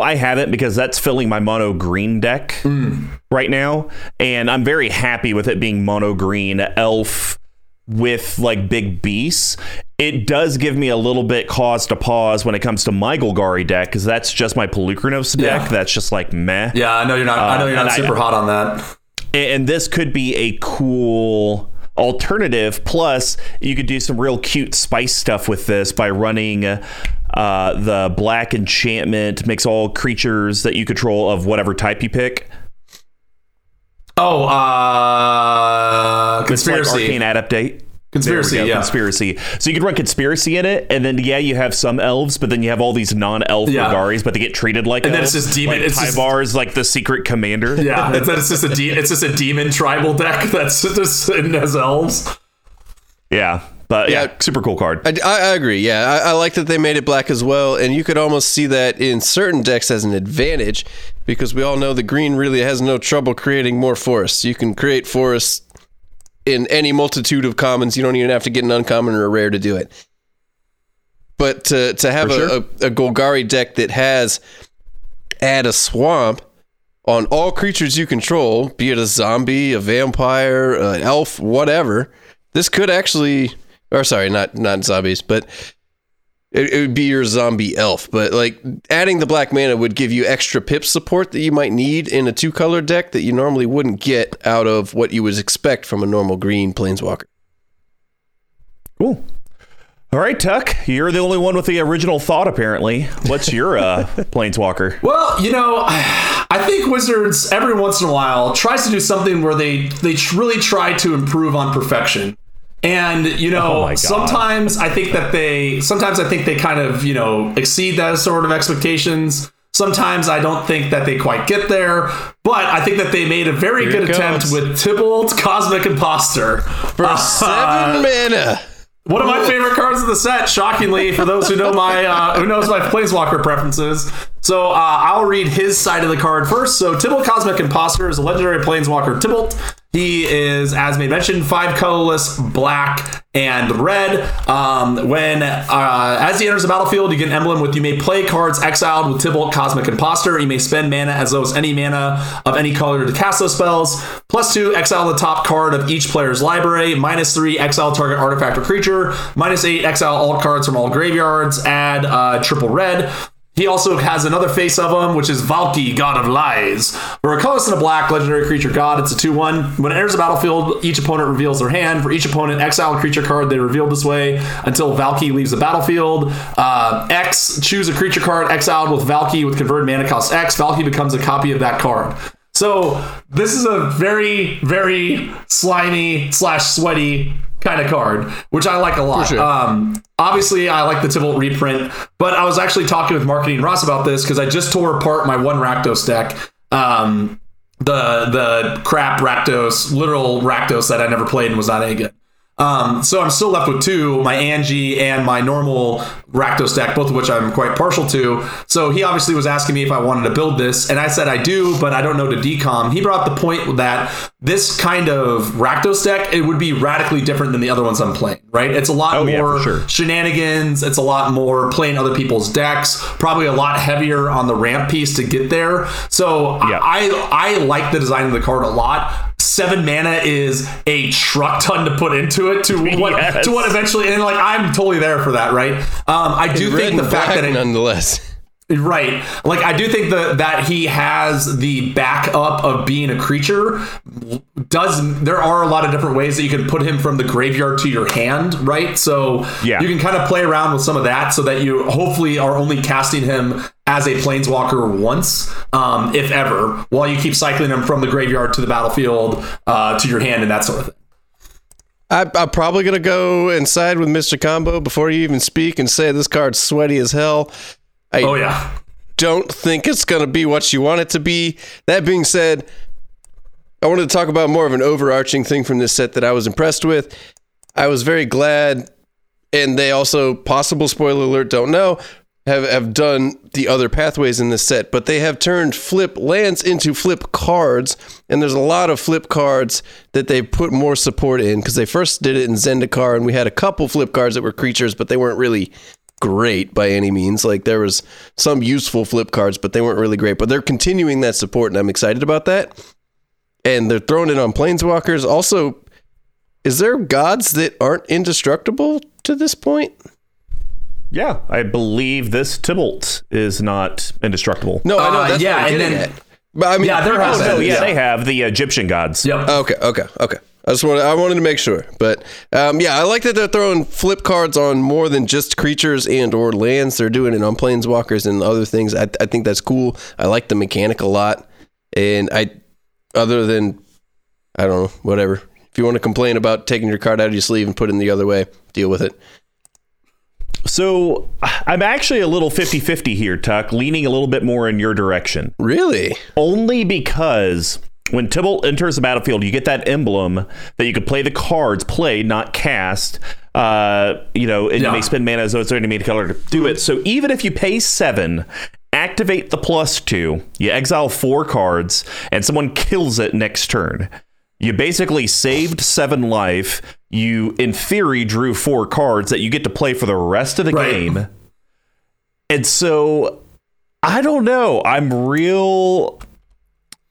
I haven't because that's filling my mono green deck mm. right now, and I'm very happy with it being mono green elf with like big beasts. It does give me a little bit cause to pause when it comes to my Golgari deck because that's just my Polukranos deck. Yeah. That's just like meh. Yeah, I know you're not. I know you're not uh, I- super hot on that. and this could be a cool alternative plus you could do some real cute spice stuff with this by running uh, the black enchantment makes all creatures that you control of whatever type you pick Oh, uh, it's like conspiracy. arcane adaptate Conspiracy, There we go, yeah. conspiracy. So you could run conspiracy in it, and then yeah, you have some elves, but then you have all these non-elf Yeah. But they get treated like And then it's just demon- Like it's just- like the secret commander. Yeah, it's, it's just a de- it's just a demon tribal deck that's just in as elves. yeah, but yeah, Yeah. super cool card. I, I agree. Yeah, I, I like that they made it black as well, and you could almost see that in certain decks as an advantage because we all know the green really has no trouble creating more forests. You can create forests in any multitude of commons. You don't even have to get an uncommon or a rare to do it. But to to have a, sure. a, a Golgari deck that has add a swamp on all creatures you control, be it a zombie, a vampire, an elf, whatever, this could actually, or sorry, not not zombies, but it, it would be your zombie elf. But like adding the black mana would give you extra pip support that you might need in a two color deck that you normally wouldn't get out of what you would expect from a normal green planeswalker. Cool. All right, Tuck, you're the only one with the original thought, apparently. What's your uh, planeswalker? Well, you know, I think Wizards every once in a while tries to do something where they they really try to improve on perfection. And you Oh know, God. sometimes I think that they sometimes I think they kind of, you know, exceed those sort of expectations. Sometimes I don't think that they quite get there, but I think that they made a very Here good attempt comes. with Tibalt Cosmic Impostor. For seven mana. One of my favorite cards of the set, shockingly, for those who know my uh, who knows my planeswalker preferences. So uh, I'll read his side of the card first. So Tibalt Cosmic Impostor is a legendary planeswalker Tibalt. He is, as made mentioned, five colorless, black, and red. Um, when uh, as he enters the battlefield, you get an emblem with you may play cards exiled with Tibalt Cosmic Impostor. You may spend mana as though as any mana of any color to cast those spells. Plus two, exile the top card of each player's library. Minus three, exile target artifact or creature. Minus eight, exile all cards from all graveyards. Add uh, triple red. He also has another face of him, which is Valki, God of Lies. For a colorless and a black legendary creature god, it's a 2 1. When it enters the battlefield, each opponent reveals their hand. For each opponent, exile a creature card they revealed this way until Valki leaves the battlefield. Uh, X, choose a creature card exiled with Valki with converted mana cost X. Valki becomes a copy of that card. So this is a very, very slimy slash sweaty kind of card, which I like a lot. sure. Um, obviously, I like the Tibalt reprint, but I was actually talking with Marketing Ross about this because I just tore apart my one Rakdos deck. Um, the the crap Rakdos, literal Rakdos that I never played and was not any good. Um, so I'm still left with two, my Angie and my normal Rakdos deck, both of which I'm quite partial to. So he obviously was asking me if I wanted to build this, and I said I do, but I don't know to decom. He brought the point that this kind of Rakdos deck, it would be radically different than the other ones I'm playing, right? It's a lot Oh, more for sure. shenanigans. It's a lot more playing other people's decks. Probably a lot heavier on the ramp piece to get there. So Yeah. I I like the design of the card a lot. Seven mana is a truck ton to put into it to what Yes. to what eventually and like I'm totally there for that, right? Um, I do think the fact that it, nonetheless. Right. Like I do think that that he has the backup of being a creature. Does there are a lot of different ways that you can put him from the graveyard to your hand, right? So Yeah. you can kind of play around with some of that so that you hopefully are only casting him as a planeswalker once, um, if ever, while you keep cycling them from the graveyard to the battlefield, uh, to your hand and that sort of thing. I, I'm probably gonna go inside with Mr. Combo before you even speak and say this card's sweaty as hell. I Oh yeah. don't think it's gonna be what you want it to be. That being said, I wanted to talk about more of an overarching thing from this set that I was impressed with. I was very glad, and they also possible spoiler alert don't know have have done the other pathways in this set, but they have turned flip lands into flip cards, and there's a lot of flip cards that they've put more support in because they first did it in Zendikar, and we had a couple flip cards that were creatures, but they weren't really great by any means. Like there was some useful flip cards, but they weren't really great. But they're continuing that support, and I'm excited about that. And they're throwing it on planeswalkers. Also, is there gods that aren't indestructible to this point? Yeah, I believe this Tibalt is not indestructible. No, I know Uh, that's yeah, what I'm and then- at. But I mean, Yeah, there oh, has no, Oh, been, yeah, yeah. they have the Egyptian gods. Yep. Okay, okay, okay. I just wanted I wanted to make sure, but um, yeah, I like that they're throwing flip cards on more than just creatures and or lands. They're doing it on planeswalkers and other things. I, I think that's cool. I like the mechanic a lot, and I other than I don't know whatever. If you want to complain about taking your card out of your sleeve and putting it the other way, deal with it. So I'm actually a little 50 50 here, Tuck, leaning a little bit more in your direction. Really? Only because when Tibalt enters the battlefield, you get that emblem that you can play the cards, play, not cast. Uh, you know, and you may spend mana as though it's enemy color to do it. So even if you pay seven, activate the plus two, you exile four cards, and someone kills it next turn. You basically saved seven life. You, in theory, drew four cards that you get to play for the rest of the Right. game. And so I don't know. I'm real.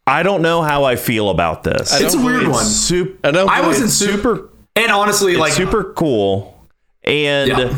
I don't know how I feel about this. It's a weird believe- one. Super, I don't. I wasn't super, And honestly, like super cool, and Yeah.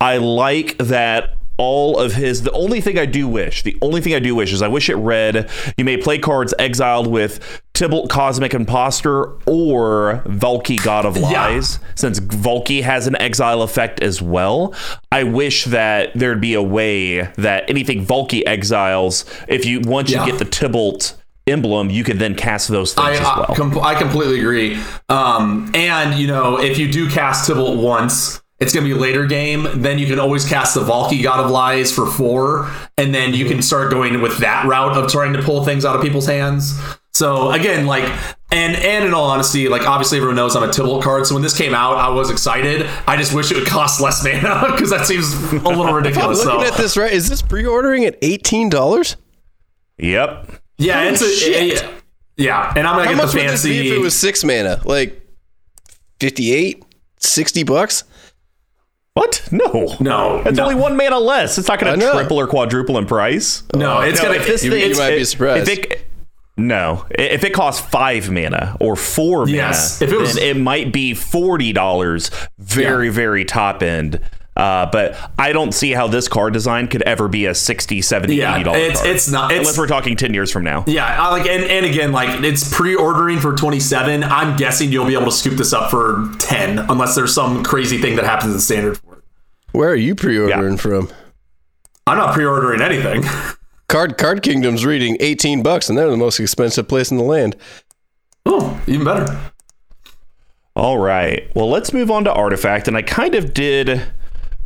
I like that all of his. The only thing I do wish, the only thing I do wish is I wish it read: you may play cards exiled with Tibalt Cosmic Impostor or Valki God of Yeah. Lies. Since Valki has an exile effect as well, I wish that there'd be a way that anything Valki exiles, if you once Yeah. you get the Tibalt emblem, you can then cast those things I, as I, well. com- I completely agree. Um, and you know, if you do cast Tibalt once, it's gonna be a later game. Then you can always cast the Valki God of Lies for four, and then you can start going with that route of trying to pull things out of people's hands. So oh. again, like, and and in all honesty, like obviously everyone knows I'm a Tibalt card. So when this came out, I was excited. I just wish it would cost less mana because that seems a little I'm ridiculous. looking So at this right. Is this pre-ordering at eighteen dollars? yep. yeah, it's a shit. yeah, yeah. And I'm gonna How get much the would this fancy. be if it was six mana? Like 58, 60 bucks? What? No. no, It's no. only one mana less. It's not going to triple or quadruple in price. No, it's No, gonna. if this You- thing, you might be if- surprised. If it, no, if it costs five mana or four Yes, mana, if it was- then it might be forty dollars, very Yeah. very top end. Uh, but I don't see how this card design could ever be a 60 70 Yeah, 80 dollar it's card. it's not. unless we're talking 10 years from now. yeah. I like and, and again like it's pre-ordering for 27. I'm guessing you'll be able to scoop this up for 10 unless there's some crazy thing that happens in standard for it. Where are you pre-ordering Yeah. from? I'm not pre-ordering anything. Card Card Kingdom's reading 18 bucks and they're the most expensive place in the land. oh, even better. All right. Well, let's move on to Artifact. And I kind of did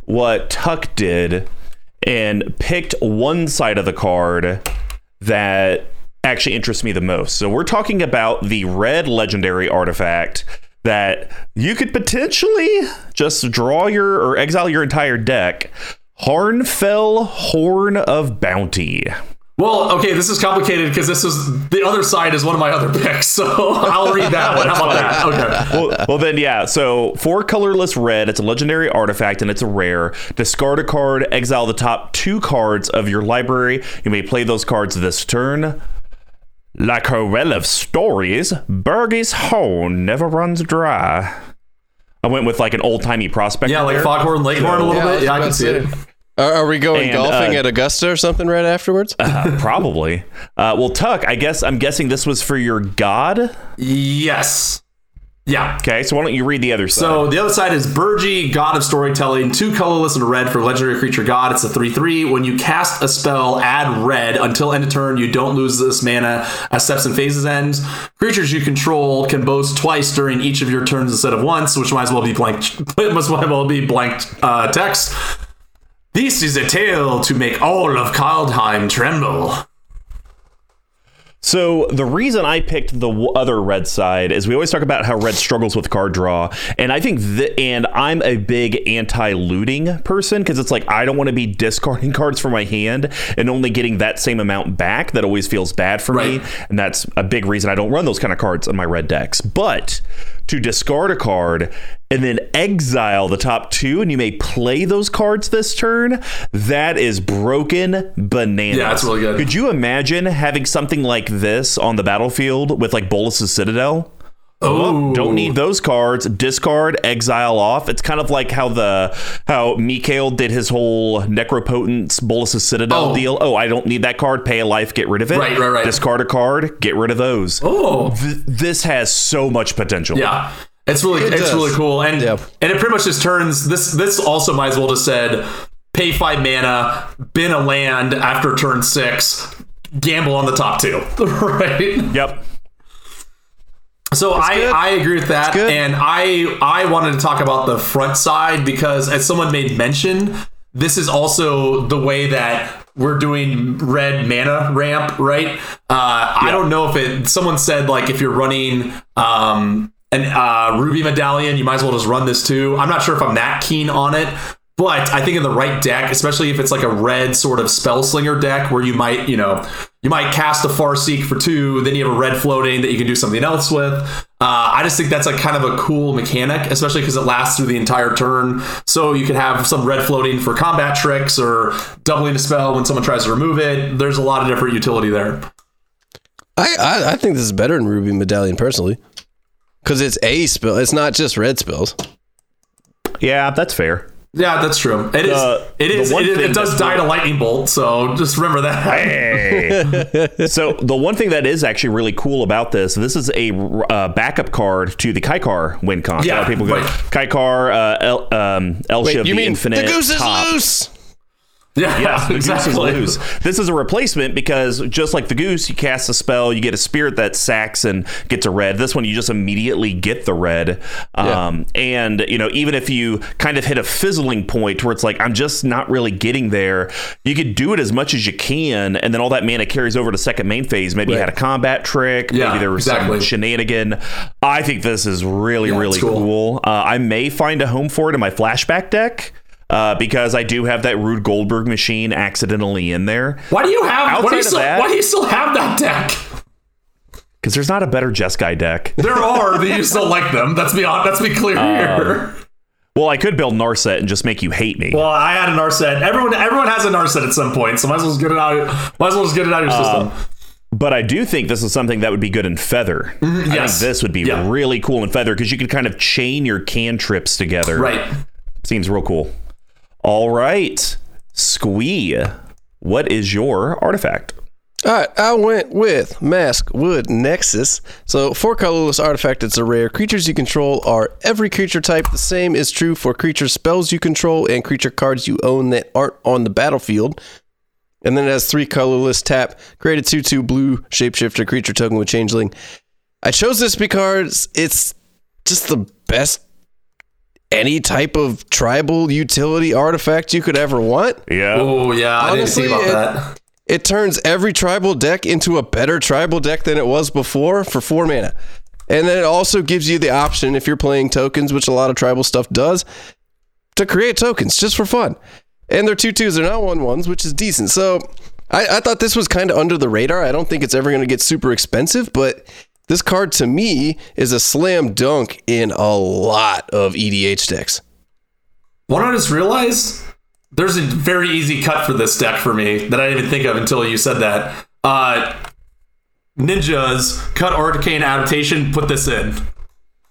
what Tuck did and picked one side of the card that actually interests me the most. So we're talking about the red legendary artifact that you could potentially just draw your or exile your entire deck. Harnfell Horn of Bounty. Well, okay, this is complicated because this is the other side is one of my other picks, so I'll read that one. How about that? Okay. well, well, then, yeah. So, four colorless red. It's a legendary artifact and it's a rare. Discard a card, exile the top two cards of your library. You may play those cards this turn. Like a well of stories, Birgi's home never runs dry. I went with like an old timey prospect. Yeah, like there. Foghorn Leghorn a little Yeah, bit. Yeah, I can see it. Are, are we going And, golfing uh, at Augusta or something right afterwards? Uh, probably. Uh, well, Tuck, I guess I'm guessing this was for your god. Yes. Yeah. Okay, so why don't you read the other side? So the other side is Birgi, God of Storytelling, two colorless and red for legendary creature God. It's a 3 3. When you cast a spell, add red until end of turn. You don't lose this mana as steps and phases ends. Creatures you control can boast twice during each of your turns instead of once, which might as well be blank. must might well be blank uh, text. This is a tale to make all of Kaldheim tremble. So the reason I picked the other red side is we always talk about how red struggles with card draw, and I think that, and I'm a big anti-looting person because it's like I don't want to be discarding cards from my hand and only getting that same amount back. That always feels bad for me, and that's a big reason I don't run those kind of cards in my red decks. But to discard a card and then exile the top two, and you may play those cards this turn. That is broken bananas. Yeah, that's really good. Could you imagine having something like this on the battlefield with like Bolas's Citadel? Oh, Don't need those cards. Discard, exile off. It's kind of like how the how Mikhail did his whole Necropotence Bolas's Citadel Oh. deal. Oh, I don't need that card. Pay a life, get rid of it. Right, right, right. Discard a card, get rid of those. Oh, Th- this has so much potential. Yeah. It's really It it's does. really cool. And Yeah. and it pretty much just turns this this also might as well just said pay five mana, bin a land after turn six, gamble on the top two. right? Yep. So I, good. I agree with that, and I I wanted to talk about the front side because as someone made mention, this is also the way that we're doing red mana ramp, right? Uh, I don't know if it. Someone said like if you're running um, an uh, ruby medallion, you might as well just run this too. I'm not sure if I'm that keen on it. But I think in the right deck, especially if it's like a red sort of spell slinger deck where you might, you know, you might cast a Farseek for two, then you have a red floating that you can do something else with. Uh, I just think that's like kind of a cool mechanic, especially because it lasts through the entire turn. So you can have some red floating for combat tricks or doubling a spell when someone tries to remove it. There's a lot of different utility there. I, I I think this is better than Ruby Medallion personally, because it's a spill. It's not just red spills. Yeah, that's fair. Yeah, that's true. It is. It is. the one It, is- thing it does that's die to lightning bolt. So just remember that. Hey. so the one thing that is actually really cool about this, this is a uh, backup card to the Kykar win con. a lot Yeah, of people go right. Kykar, uh, El, um, Elsha Wait, of you the mean Infinite. the goose is top. loose? Yeah, Yes, the exactly. goose is loose. This is a replacement because just like the goose, you cast a spell, you get a spirit that sacks and gets a red. This one, you just immediately get the red. Um, And, you know, even if you kind of hit a fizzling point where it's like, I'm just not really getting there, you could do it as much as you can. And then all that mana carries over to second main phase. Maybe you had a combat trick. Yeah, maybe there was exactly. some shenanigan. I think this is really, Yeah, really cool. cool. Uh, I may find a home for it in my flashback deck. Uh, because I do have that Rube Goldberg machine accidentally in there. Why do you have? Why do you, still, that- why do you still have that deck? Because there's not a better Jeskai deck. There are, but you still like them. Let's be. Let's be clear Um, here. Well, I could build Narset and just make you hate me. Well, I had a Narset. Everyone, everyone has a Narset at some point, so might as well just get it out. Might as well just get it out of your Um, system. but I do think this is something that would be good in Feather. I think yes. this would be Yeah. really cool in Feather because you could kind of chain your cantrips together. Right. Seems real cool. All right. Squee, what is your artifact? All right, I went with Maskwood Nexus. So, four colorless artifact, it's a rare. Creatures you control are every creature type. The same is true for creature spells you control and creature cards you own that aren't on the battlefield. And then it has three colorless tap, create a 2 2 blue shapeshifter creature token with changeling. I chose this because it's just the best any type of tribal utility artifact you could ever want. Yeah. Oh yeah, I didn't think Honestly, about it- that. It turns every tribal deck into a better tribal deck than it was before for four mana. And then it also gives you the option, if you're playing tokens, which a lot of tribal stuff does, to create tokens just for fun. And they're two twos, they're not one ones, which is decent. So I, I thought this was kind of under the radar. I don't think it's ever going to get super expensive, but this card to me is a slam dunk in a lot of EDH decks. What I just realized, there's a very easy cut for this deck for me that I didn't even think of until you said that. Uh, ninjas cut arcane adaptation. Put this in.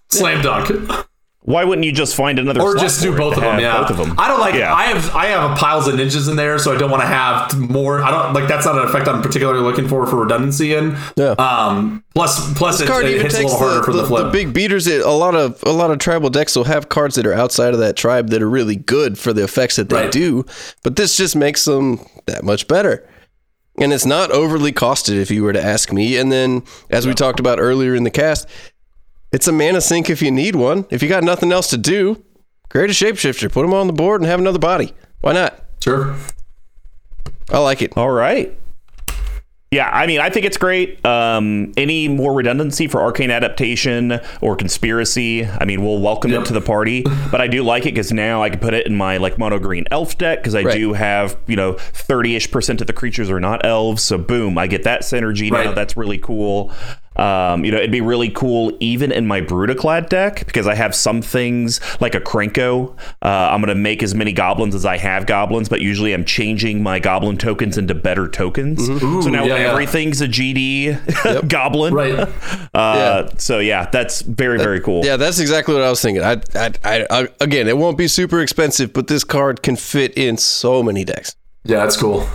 Slam dunk. Why wouldn't you just find another or slot just do both of them. Yeah, both of them. I don't like. Yeah. I have I have piles of ninjas in there, so I don't want to have more. I don't like that's not an effect I'm particularly looking for for redundancy in. Yeah. Um. Plus, plus it, card it even hits a takes little harder the, for the, the, flip. the big beaters. It, a lot of a lot of tribal decks will have cards that are outside of that tribe that are really good for the effects that they Right. do. But this just makes them that much better. And it's not overly costed if you were to ask me. And then, as we talked about earlier in the cast, it's a mana sink if you need one. If you got nothing else to do, create a shapeshifter, put them on the board, and have another body. Why not? sure. I like it. All right. Yeah, I mean, I think it's great. Um, any more redundancy for arcane adaptation or conspiracy? I mean, we'll welcome Yep. it to the party. But I do like it because now I can put it in my like mono green elf deck because I Right. do have you know thirty ish percent of the creatures are not elves. So boom, I get that synergy now. That's really cool. Um, you know, it'd be really cool even in my Brudiclad deck because I have some things like a Krenko. Uh, I'm going to make as many goblins as I have goblins, but usually I'm changing my goblin tokens into better tokens. so now yeah, yeah. everything's a GD goblin. Right. Uh, Yeah. So yeah, that's very, very cool. Yeah, that's exactly what I was thinking. I, I, I, I, again, it won't be super expensive, but this card can fit in so many decks. Yeah, that's cool.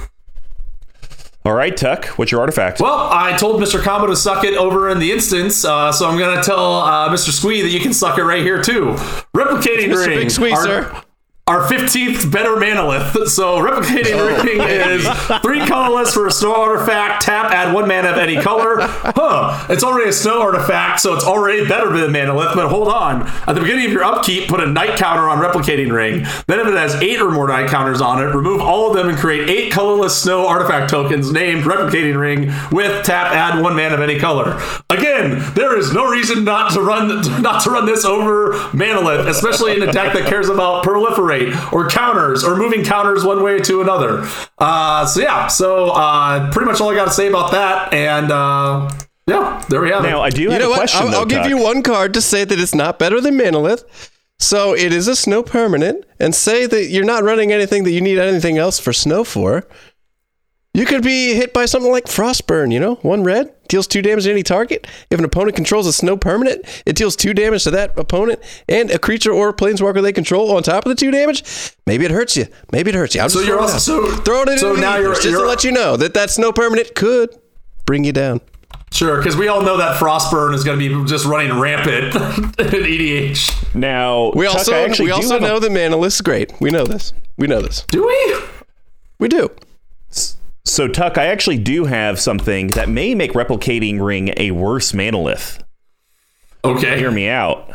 All right, Tuck, what's your artifact? Well, I told Mr. Combo to suck it over in the instance, uh, so I'm gonna tell uh, Mr. Squee that you can suck it right here too. Replicating Mr. ring. Big Squee, our, sir. Our 15th better manalith. So replicating oh. ring is three colorless for a snow artifact. Tap, add one mana of any color. Huh. It's already a snow artifact, so it's already better than manalith. But hold on. At the beginning of your upkeep, put a night counter on replicating ring. Then, if it has eight or more night counters on it, remove all of them and create eight colorless snow artifact tokens named replicating ring with tap, add one mana of any color. Again, there is no reason not to run not to run this over manalith, especially in a deck that cares about proliferate or counters or moving counters one way to another. Uh, so yeah, so uh, pretty much all I got to say about that, and uh, yeah, there we have now it. I do You have know a what? question. I'll, though, I'll give you one card to say that it's not better than Manalith. So it is a snow permanent, and say that you're not running anything that you need anything else for snow for. You could be hit by something like Frostburn, you know? One red, deals two damage to any target. If an opponent controls a snow permanent, it deals two damage to that opponent and a creature or planeswalker they control on top of the two damage. Maybe it hurts you. Maybe it hurts you. I'm So just you're throwing it also- so- throwing it so in now the you're- just to you're- let you know that that snow permanent could bring you down. Sure, because we all know that Frostburn is going to be just running rampant in E EDH. Now We Tuck, also I actually we do also have a- know that Manalith's great. We know this. We know this. Do we? We do. So Tuck, I actually do have something that may make replicating ring a worse manalith. Okay. Hear me out.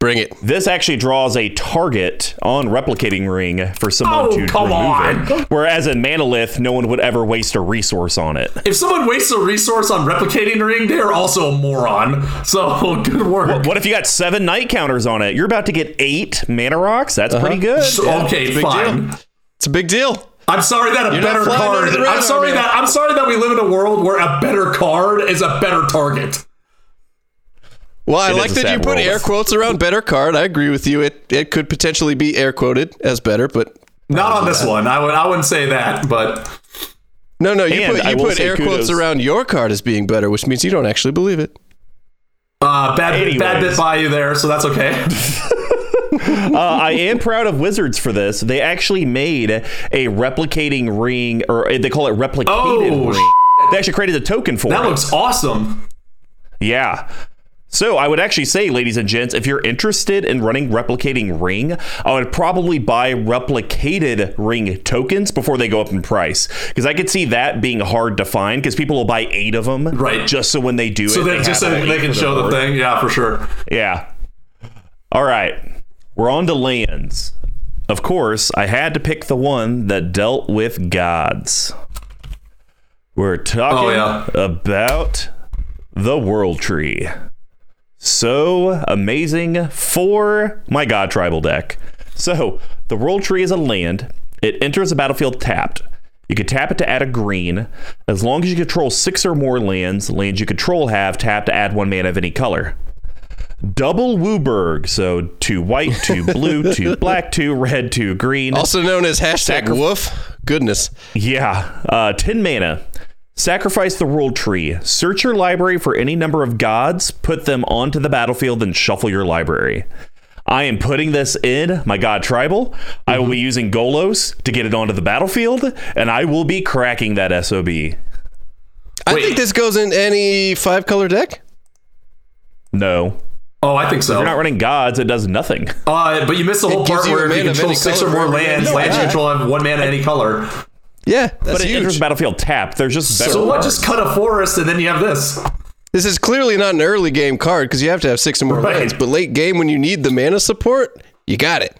Bring it. This actually draws a target on replicating ring for someone Oh, to come remove on. it. Whereas in manalith, no one would ever waste a resource on it. If someone wastes a resource on replicating ring, they are also a moron. So good work. What if you got seven night counters on it? You're about to get eight mana rocks. That's pretty uh-huh. good. So- okay, big fine. deal. It's a big deal. I'm sorry that a You're better card. I'm sorry that I'm sorry that we live in a world where a better card is a better target. Well, I It like that you put world. air quotes around better card. I agree with you. It it could potentially be air quoted as better, but Not on this one. I would I wouldn't say that, but no, no. You And put you put say air quotes around your card as being better, which means you don't actually believe it. uh, bad bit, bad bit by you there, so that's okay. Uh, I am proud of Wizards for this. They actually made a replicating ring, or they call it replicated Oh, ring. They actually created a token for that it. looks awesome. Yeah. So I would actually say, ladies and gents, if you're interested in running replicating ring, I would probably buy replicated ring tokens before they go up in price because I could see that being hard to find because people will buy eight of them, Right. Just so when they do So it, that they just so they can show the thing. Yeah, for sure. Yeah. All right. We're on to lands. Of course, I had to pick the one that dealt with gods. We're talking Oh, yeah. about the World Tree. So amazing for my God Tribal deck. So, the World Tree is a land. It enters the battlefield tapped. You can tap it to add a green. As long as you control six or more lands, lands you control have tap to add one mana of any color double WUBRG. So two white, two blue, two black, two red, two green. Also known as hashtag Sacri- woof. Goodness. Yeah, uh, 10 mana. Sacrifice the world tree. Search your library for any number of gods, put them onto the battlefield, and shuffle your library. I am putting this in my God Tribal. I will be using Golos to get it onto the battlefield, and I will be cracking that SOB. I Wait. think this goes in any five color deck. No. Oh, I think so. If you're not running gods, it does nothing. Uh, but you missed the whole gives part you where you mana control six color or more lands, mana. lands you control have one mana any color. Yeah, that's But it huge. enters the battlefield tapped. There's just better So what? cards. Just cut a forest and then you have this. This is clearly not an early game card because you have to have six or more Right. lands. But late game, when you need the mana support, you got it.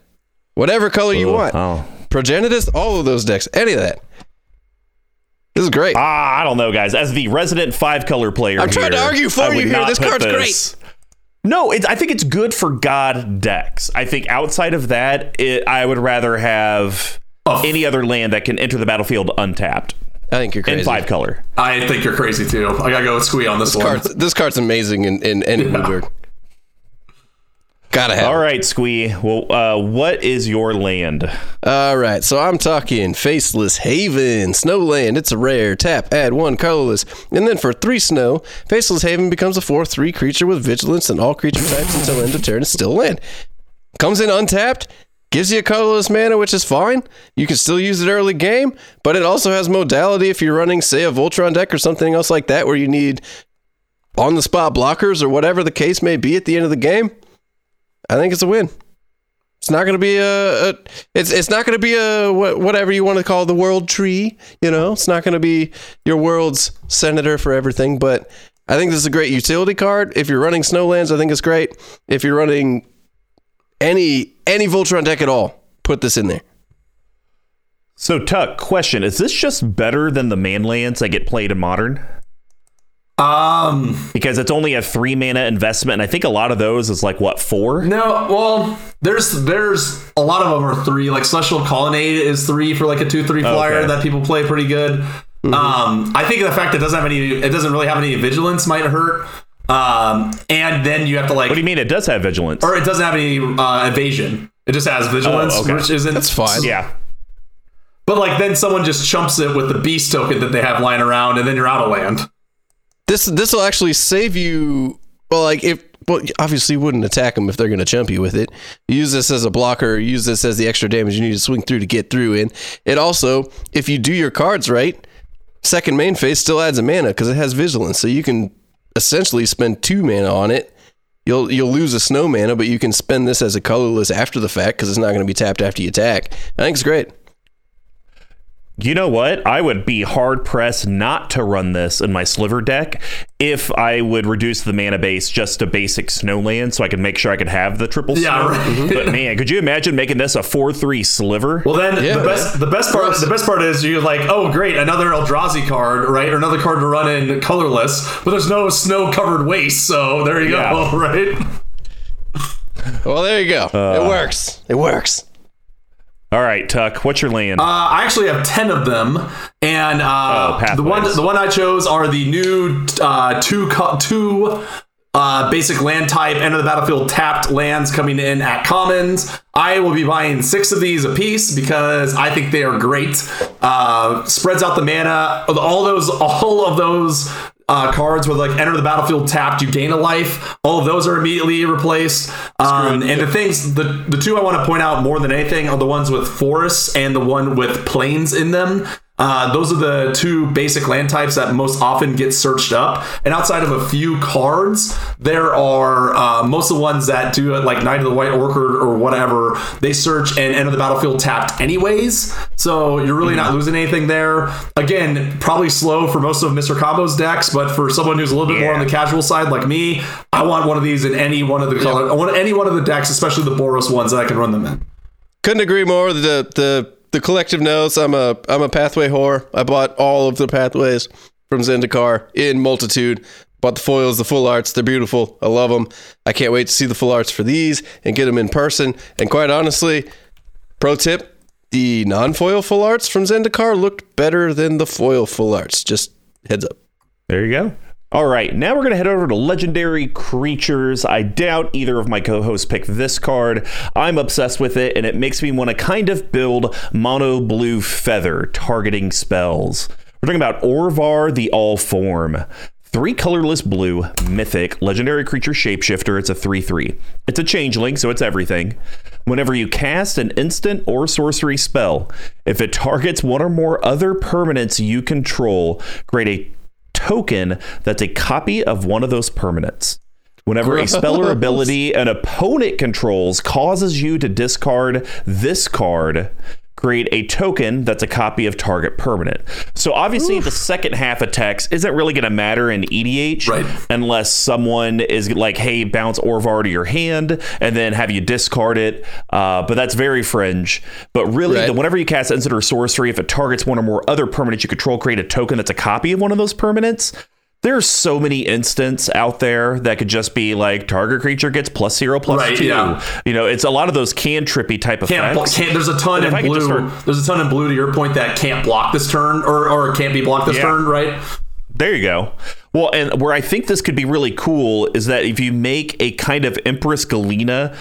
Whatever color you want. oh. Progenitus, all of those decks, any of that. This is great. Ah, I don't know, guys. As the resident five color player, I'm trying to argue for you here. This card's this- No, it, I think it's good for God decks. I think outside of that, it, I would rather have Oh. any other land that can enter the battlefield untapped I think you're crazy. in five color. I think you're crazy too. I gotta go with Squee on this, This one. card's, this card's amazing in, in any bluebird. Gotta have. All it. right, Squee. Well, uh, what is your land? All right, so I'm talking Faceless Haven, Snowland. It's a rare. Tap, add one colorless. And then for three snow, Faceless Haven becomes a 4 3 creature with vigilance, and all creature types until end of turn is still land. Comes in untapped, gives you a colorless mana, which is fine. You can still use it early game, but it also has modality if you're running, say, a Voltron deck or something else like that, where you need on the spot blockers or whatever the case may be at the end of the game. I think it's a win. It's not going to be a, a it's it's not going to be a whatever you want to call the world tree, you know. It's not going to be your world's senator for everything, but I think this is a great utility card. If you're running Snowlands, I think it's great. If you're running any any Voltron deck at all, put this in there. So, Tuck, question: Is this just better than the man lands that get played in modern? Um, Because it's only a three mana investment, and I think a lot of those is like what four? no, well, there's there's a lot of them are three. Like Celestial Colonnade is three for like a two three flyer Okay. that people play pretty good. Um, I think the fact it doesn't have any, it doesn't really have any vigilance might hurt. Um, and then you have to like, What do you mean? It does have vigilance. or it doesn't have any uh, evasion. It just has vigilance, Oh, okay. which isn't That's fine. yeah. But like then someone just chumps it with the beast token that they have lying around, and then you're out of land. This this will actually save you. Well, like if well, obviously you wouldn't attack them if they're going to chump you with it. Use this as a blocker. Use this as the extra damage you need to swing through to get through. In it also, if you do your cards right, second main phase still adds a mana because it has vigilance, so you can essentially spend two mana on it. You'll you'll lose a snow mana, but you can spend this as a colorless after the fact because it's not going to be tapped after you attack. I think it's great. You know what? I would be hard pressed not to run this in my sliver deck if I would reduce the mana base just to basic snowland so I could make sure I could have the triple Yeah, snow. right. But man, could you imagine making this a 4 3 sliver? Well, then Yeah, the best the best part the best part is you're like, oh great, another Eldrazi card, right? Or another card to run in colorless, but there's no snow covered waste, so there you Yeah. go, right? Well, there you go. it uh, works. It works. All right, Tuck, what's your land? Uh, I actually have ten of them, and uh, Oh, the one the one I chose are the new uh, two two uh, basic land type enter the battlefield tapped lands coming in at commons. I will be buying six of these a piece because I think they are great. Uh, spreads out the mana. All those all of those. Uh, cards with like enter the battlefield tapped, you gain a life. All of those are immediately replaced. Um, and the things, the the two I want to point out more than anything are the ones with forests and the one with plains in them. Uh, those are the two basic land types that most often get searched up. And outside of a few cards, there are uh, most of the ones that do it, like Knight of the White Orchid or whatever. They search and enter the battlefield tapped anyways. So you're really not losing anything there. Again, probably slow for most of Mr. Combo's decks, but for someone who's a little bit more on the casual side like me, I want one of these in any one of the color. I want any one of the decks, especially the Boros ones that I can run them in. Couldn't agree more. The the the collective knows I'm a I'm a pathway whore. I bought all of the pathways from Zendikar in multitude. Bought the foils, the full arts. They're beautiful. I love them. I can't wait to see the full arts for these and get them in person. And quite honestly, pro tip: the non-foil full arts from Zendikar looked better than the foil full arts. Just heads up. There you go. All right, now we're going to head over to legendary creatures. I doubt either of my co hosts picked this card. I'm obsessed with it, and it makes me want to kind of build mono blue feather targeting spells. We're talking about Orvar the All Form. three colorless blue, mythic, legendary creature shapeshifter. It's a 3 3. It's a changeling, so it's everything. Whenever you cast an instant or sorcery spell, if it targets one or more other permanents you control, create a token that's a copy of one of those permanents. Whenever a spell or ability an opponent controls causes you to discard this card, create a token that's a copy of target permanent. So obviously the second half of text isn't really going to matter in EDH Right. unless someone is like, hey, bounce Orvar to your hand and then have you discard it. Uh, but that's very fringe. But really, Right. the, whenever you cast instant or sorcery, if it targets one or more other permanents you control, create a token that's a copy of one of those permanents. There's so many instants out there that could just be like target creature gets plus zero plus Right, two. yeah. You know, it's a lot of those can trippy type of Can't, effects. can't there's a ton But in blue. start- There's a ton in blue to your point that can't block this turn or or can't be blocked this Yeah. turn, right? There you go. Well, and where I think this could be really cool is that if you make a kind of Empress Galina,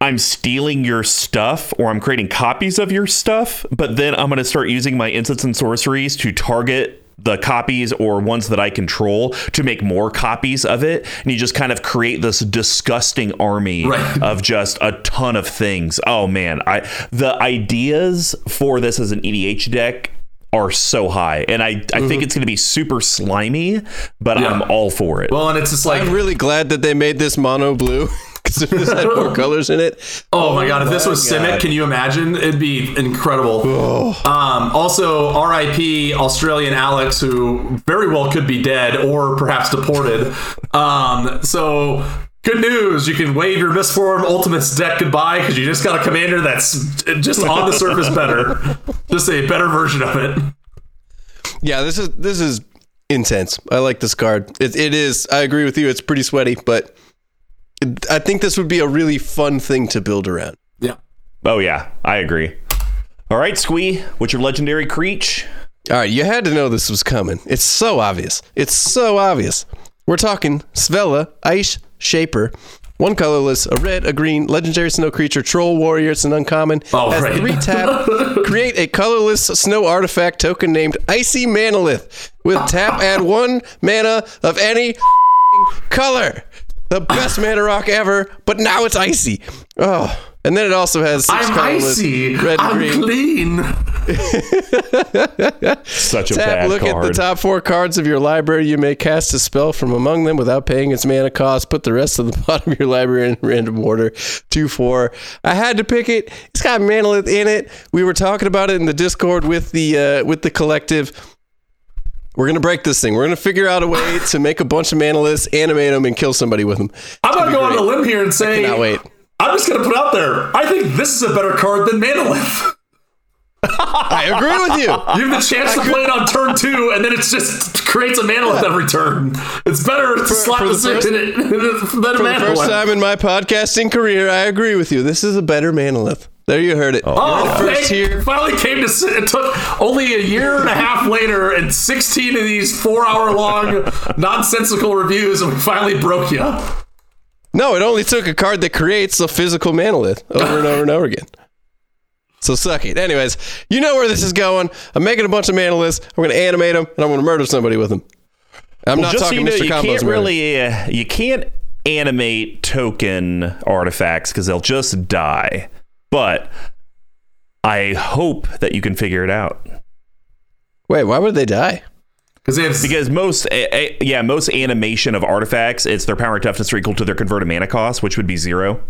I'm stealing your stuff or I'm creating copies of your stuff, but then I'm going to start using my instants and sorceries to target the copies or ones that I control to make more copies of it. And you just kind of create this disgusting army Right. of just a ton of things. Oh man, I the ideas for this as an EDH deck are so high. And I, I think mm-hmm. it's going to be super slimy, but Yeah. I'm all for it. Well, and it's just like I'm really glad that they made this mono blue because if this had more colors in it, Oh my god! If this was God. Simic, can you imagine? It'd be incredible. Um, also, R.I.P. Australian Alex, who very well could be dead or perhaps deported. Um, so good news: you can wave your Mistform Ultimus deck goodbye because you just got a commander that's just on the surface better, just a better version of it. yeah, this is this is intense. I like this card. It, it is. I agree with you. It's pretty sweaty, but I think this would be a really fun thing to build around. Yeah. oh, yeah, I agree. All right, Squee, what's your legendary creature? All right, you had to know this was coming. It's so obvious. It's so obvious. We're talking Svella, Ice Shaper. One colorless, a red, a green, legendary snow creature, troll warrior. It's an uncommon. Oh, has right. three tap. create a colorless snow artifact token named Icy Manalith. With tap, add one mana of any color. The best mana rock ever, but now it's icy. Oh, and then it also has 6 I'm icy. red, I'm green. clean. Such a Tap, bad look card. at the top four cards of your library. You may cast a spell from among them without paying its mana cost. Put the rest of the bottom of your library in random order. Two, four. I had to pick it. It's got Manalith in it. We were talking about it in the Discord with the uh, with the collective. We're gonna break this thing. We're gonna figure out a way to make a bunch of Manaliths, animate them, and kill somebody with them. I'm gonna go on a limb here and say, Cannot wait. I'm just gonna put out there. I think this is a better card than Manalith. I agree with you. You have the chance to play it on turn two, and then it just creates a Manalith every turn. It's better to slap for the six in it than a For the first time in my podcasting career, I agree with you. This is a better Manalith. There you heard it. Oh, First here. finally came to. sit- It took only a year and a half later, and 16 of these four-hour-long nonsensical reviews, and we finally broke you. No, it only took a card that creates a physical manalith over and over and over again. So suck it. Anyways, you know where this is going. I'm making a bunch of manaliths. I'm going to animate them, and I'm going to murder somebody with them. I'm not Just so talking you know, Mr. you Combo's can't murder. really, uh, you can't animate token artifacts because they'll just die. But I hope that you can figure it out. Wait, why would they die? Because they have Because most, uh, uh, yeah, most animation of artifacts, it's their power and toughness are equal to their converted mana cost, which would be zero.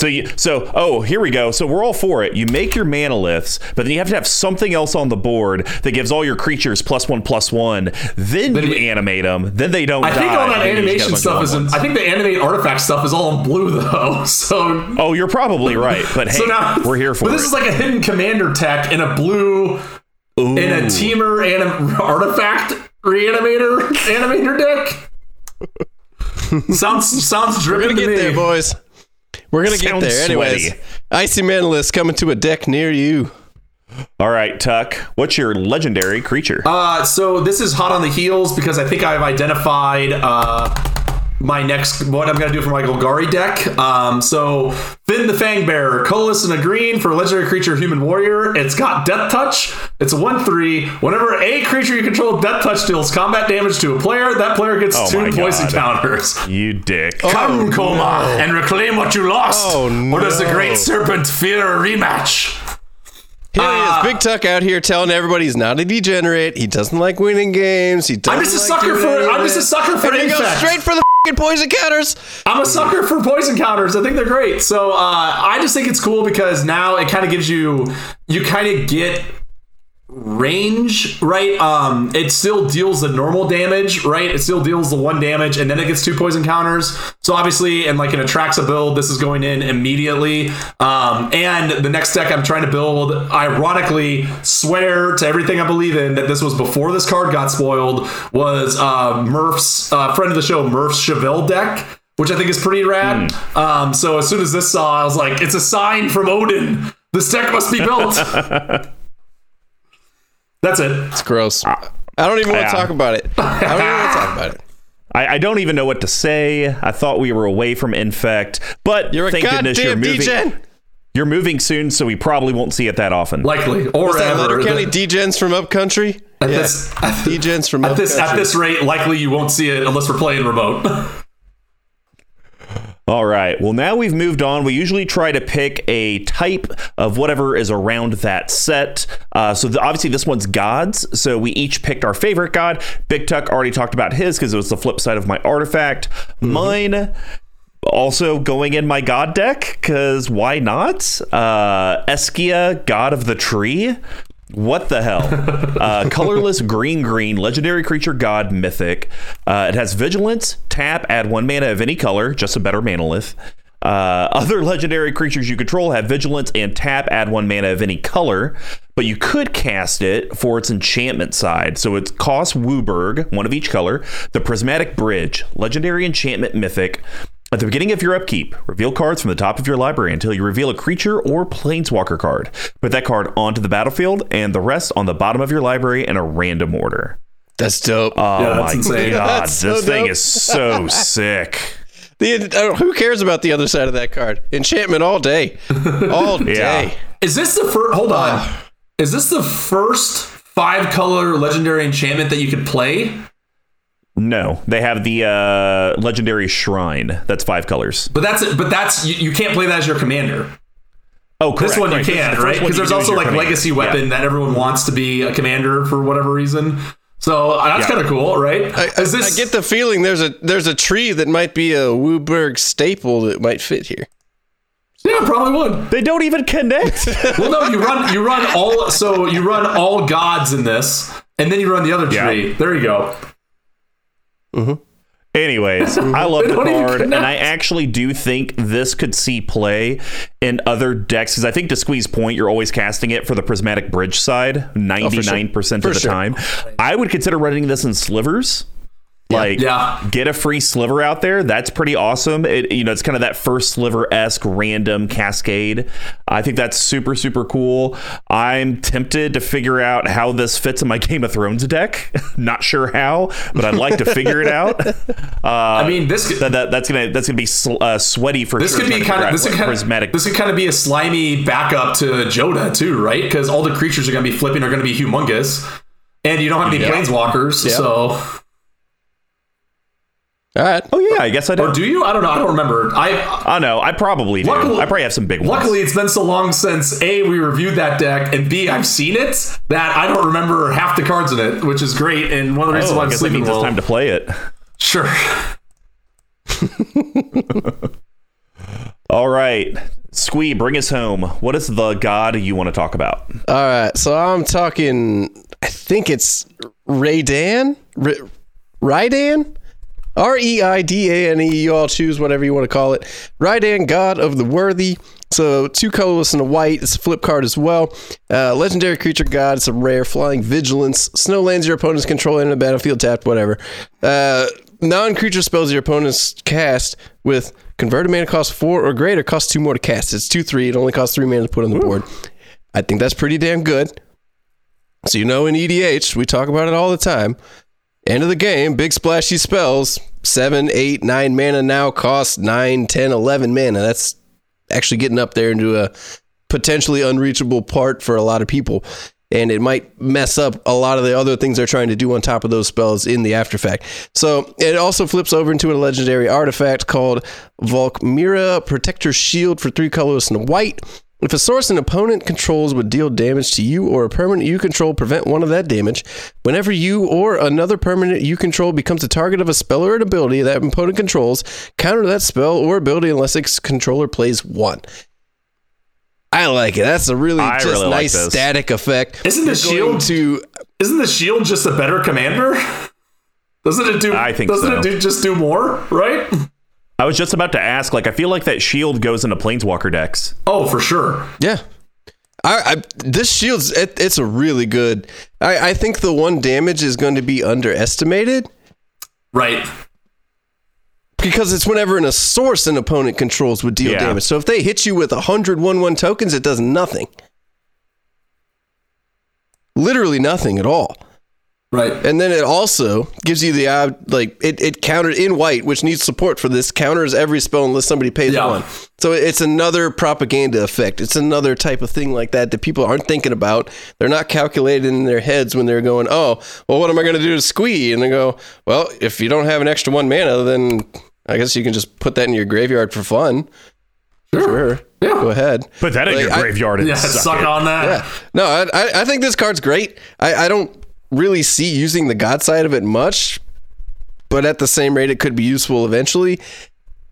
So you, so oh, here we go. So we're all for it. You make your manaliths, but then you have to have something else on the board that gives all your creatures plus one plus one. Then, you you- animate them. Then they don't. I think all that and then you just animation get a bunch of stuff is. In. I think the animate artifact stuff is all in blue though. So Oh, you're probably right, but hey, so now we're here for But this is like a hidden commander tech in a blue Ooh. in a teamer anim- artifact reanimator animator deck. sounds sounds We're going to to get me. there, boys. We're going to get there. Anyways, sweaty. Icy Manaliths coming to a deck near you. All right, Tuck. What's your legendary creature? Uh, so this is hot on the heels because I think I've identified uh, my next what I'm gonna do for my Golgari deck. Um, so Fynn the Fangbearer, colorless and a green for legendary creature human warrior. It's got Death Touch. It's a one three. Whenever a creature you control with Death Touch deals combat damage to a player, that player gets Oh two poison God. counters. You dick. Come, Koma, and reclaim what you lost. Oh, Or does the. Great Serpent fear a rematch? Here he Ah. is, Big Tuck out here telling everybody he's not a degenerate. He doesn't like winning games. He doesn't I'm just a like sucker for- I'm just a sucker for and he goes straight for the fing poison counters. I'm a sucker for poison counters. I think they're great. So uh, I just think it's cool because now it kind of gives you you kind of get range, right? Um, it still deals the normal damage, right? It still deals the one damage, and then it gets two poison counters. So obviously, and like an Atraxa build, this is going in immediately. Um, and the next deck I'm trying to build, ironically, swear to everything I believe in that this was before this card got spoiled. Was uh, Murph's uh, friend of the show, Murph's Chevelle deck which I think is pretty rad. Um, so as soon as this saw, I was like, it's a sign from Odin. This deck must be built. That's it. It's gross. I don't even want to talk about it. I don't even want to talk about it. I, I don't even know what to say. I thought we were away from Infect, but You're a thank goodness you're goddamn moving. degen. You're moving soon, so we probably won't see it that often. Likely or What's that ever. Letter County The- degens from Upcountry? at Yeah. this at, Degens from at this at this rate, likely you won't see it unless we're playing remote. All right. Well, now we've moved on. We usually try to pick a type of whatever is around that set. Uh, so the, obviously this one's gods. So we each picked our favorite god. Big Tuck already talked about his because it was the flip side of my artifact. Mine. Also going in my god deck because why not? Uh, Esika, god of the tree. What the hell? Uh, colorless green green legendary creature god mythic. Uh, it has vigilance, tap, add one mana of any color, just a better manalith. Uh, other legendary creatures you control have vigilance and tap, add one mana of any color, but you could cast it for its enchantment side. So it costs WUBRG, one of each color, the Prismatic Bridge, legendary enchantment mythic. At the beginning of your upkeep, reveal cards from the top of your library until you reveal a creature or planeswalker card. Put that card onto the battlefield and the rest on the bottom of your library in a random order. That's dope. Oh Yeah, that's my insane. god, That's so this thing dope. is so sick. The, uh, who cares about the other side of that card? Enchantment all day. All day. Is this the first? Hold on. Is this the first five color legendary enchantment that you could play? No, they have the uh, legendary shrine. That's five colors. But that's it. But that's you, you can't play that as your commander. Oh, correct. This one you right. This is can, the right? Because there's also like commander. legacy weapon Yeah. that everyone wants to be a commander for whatever reason. So uh, that's Yeah. kind of cool, right? I, Is I get the feeling there's a there's a tree that might be a WUBRG staple that might fit here. yeah, probably would. They don't even connect. Well, no, you run you run all so you run all gods in this, and then you run the other Yeah. tree. There you go. Mm-hmm. Anyways, I love the card, and. I actually do think this could see play in other decks. Because I think to Squee's point, you're always casting it for the prismatic bridge side, ninety nine percent of the sure. time. I would consider running this in slivers. Like, Yeah. get a free sliver out there. That's pretty awesome. It, you know, it's kind of that first sliver esque random cascade. I think that's super, super cool. I'm tempted to figure out how this fits in my Game of Thrones deck. Not sure how, but I'd like to figure it out. Uh, I mean, this could, that, that, that's gonna that's gonna be sl- uh, sweaty for this sure. could be kind of out this could what kind of this could kind of be a slimy backup to Jodah too, right? Because all the creatures are going to be flipping are going to be humongous, and you don't have any Yeah. planeswalkers. Yeah. So, All right. oh yeah, I guess I do. or do you? I don't know. I don't remember. I I know. I probably do. Luckily- I probably have some big ones. Luckily, it's been so long since A, we reviewed that deck, and B, I've seen it that I don't remember half the cards in it, which is great. And one of the reasons oh, why I I'm guess that sleeping means it's time to play it. Sure. All right, Squee, bring us home. What is the god you want to talk about? All right. So I'm talking. I think it's Raydan. R- Raidan. R E I D A N E. You all choose whatever you want to call it. Reidane, God of the Worthy. So two colorless and a white. It's a flip card as well. Uh, legendary creature god. It's a rare flying vigilance. Snow lands your opponent's control in the battlefield tapped. Whatever. Uh, non-creature spells your opponents cast with converted mana cost four or greater costs two more to cast. It's two three. It only costs three mana to put on the board. I think that's pretty damn good. So you know in EDH we talk about it all the time. End of the game, big splashy spells. 7, 8, 9 mana now cost 9, 10, 11 mana. That's actually getting up there into a potentially unreachable part for a lot of people. And it might mess up a lot of the other things they're trying to do on top of those spells in the afterfact. So it also flips over into a legendary artifact called Valkmira Protector Shield for three colors and white. If a source an opponent controls would deal damage to you or a permanent you control, prevent one of that damage. Whenever you or another permanent you control becomes the target of a spell or an ability that opponent controls, counter that spell or ability unless its controller plays one. I like it. That's a really I just really nice this. static effect. Isn't the shield- to Isn't the shield just a better commander? Doesn't it do? I think Doesn't so. it do, just do more? Right? I was just about to ask. Like, I feel like that shield goes into planeswalker decks. Oh, for sure. Yeah. I, I this shield's it, it's a really good. I, I think the one damage is going to be underestimated Right. because it's whenever in a source an opponent controls would deal Yeah. damage. So if they hit you with 100 1 1 tokens, it does nothing. Literally nothing at all. Right. And then it also gives you the uh, like it, it countered in white, which needs support for this, counters every spell unless somebody pays Yeah. one. So it's another propaganda effect. It's another type of thing like that that people aren't thinking about. They're not calculating in their heads when they're going, Oh, well what am I gonna do to squee? And they go, Well, if you don't have an extra one mana, then I guess you can just put that in your graveyard for fun. Sure. Yeah. Go ahead. Put that in Like, your I- graveyard and Yeah. suck, Suck it. on that. yeah. No, I, I- I think this card's great. I, I don't really see using the God side of it much, but at the same rate, it could be useful eventually.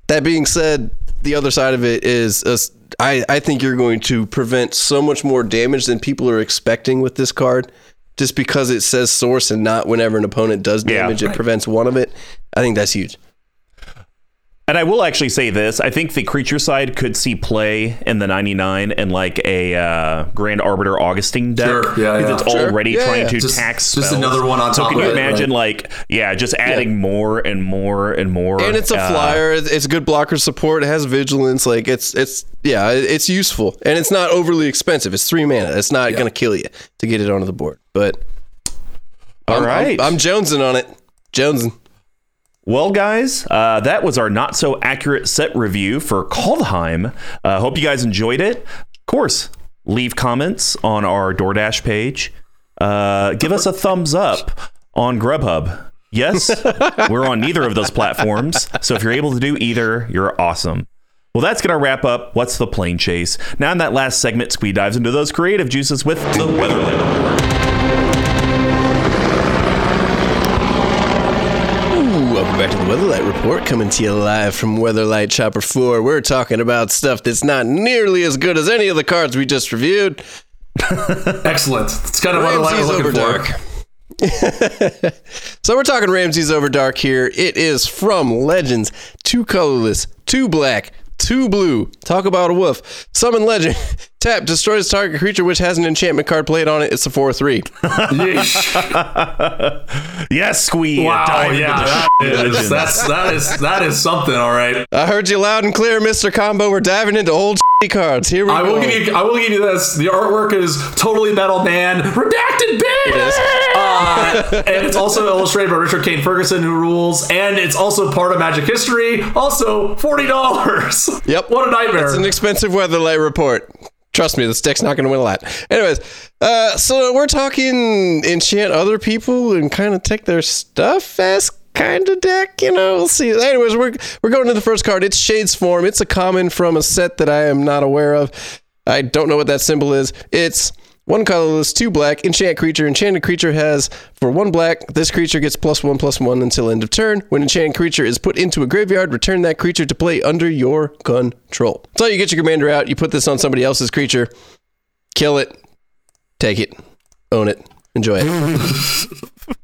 That being said, the other side of it is uh, I, I think you're going to prevent so much more damage than people are expecting with this card. Just because it says source and not whenever an opponent does Yeah. damage, it prevents one of it. I think that's huge. And I will actually say this: I think the creature side could see play in the 99 and like a uh, Grand Arbiter Augustin deck. Sure, yeah, because yeah. it's Sure. already Yeah, trying yeah. to Just- tax just another one on so top can of you it, imagine, right. like, yeah, just adding more and more and more? and it's a uh, flyer. It's it's good blocker support. It has vigilance. Like it's it's yeah, it's useful and it's not overly expensive. It's three mana. It's not gonna kill you to get it onto the board. But All I'm, right. I'm, I'm jonesing on it. Jonesing. Well, guys, uh, that was our not so accurate set review for Kaldheim. Uh, hope you guys enjoyed it. Of course, leave comments on our DoorDash page. Uh, give us a thumbs up on Grubhub. Yes, we're on neither of those platforms. So if you're able to do either, you're awesome. Well, that's going to wrap up What's the Plane Chase. Now, in that last segment, Squee dives into those creative juices with the Weatherlight. Weatherlight Report, coming to you live from Weatherlight Chopper 4. We're talking about stuff that's not nearly as good as any of the cards we just reviewed. Excellent. It's kind of what I was looking over for. dark. so we're talking Ramses Overdark here. It is from Legends, two colorless, two black, two blue. Talk about a wolf. Summon legend. Tap destroys target creature which has an enchantment card played on it. It's a four three. Yes, Squee. Wow. Yeah. that's that is that is something. All right. I heard you loud and clear, Mister Combo. We're diving into old cards. Here we I go. will give you. I will give you this. The artwork is totally metal man, redacted bit. is. Uh, and it's also illustrated by Richard Kane Ferguson, who rules, and it's also part of Magic history. Also, forty dollars. Yep. What a nightmare. It's an expensive Weatherlight report. Trust me, this deck's not going to win a lot. Anyways, uh, so we're talking enchant other people and kind of take their stuff as kind of deck. You know, we'll see. Anyways, we're we're going to the first card. It's Shades Form. It's a common from a set that I am not aware of. I don't know what that symbol is. It's one colorless, two black, enchant creature. Enchanted creature has for one black. This creature gets plus one plus one until end of turn. When enchanted creature is put into a graveyard, return that creature to play under your control. So you get your commander out. You put this on somebody else's creature. Kill it. Take it. Own it. Enjoy it.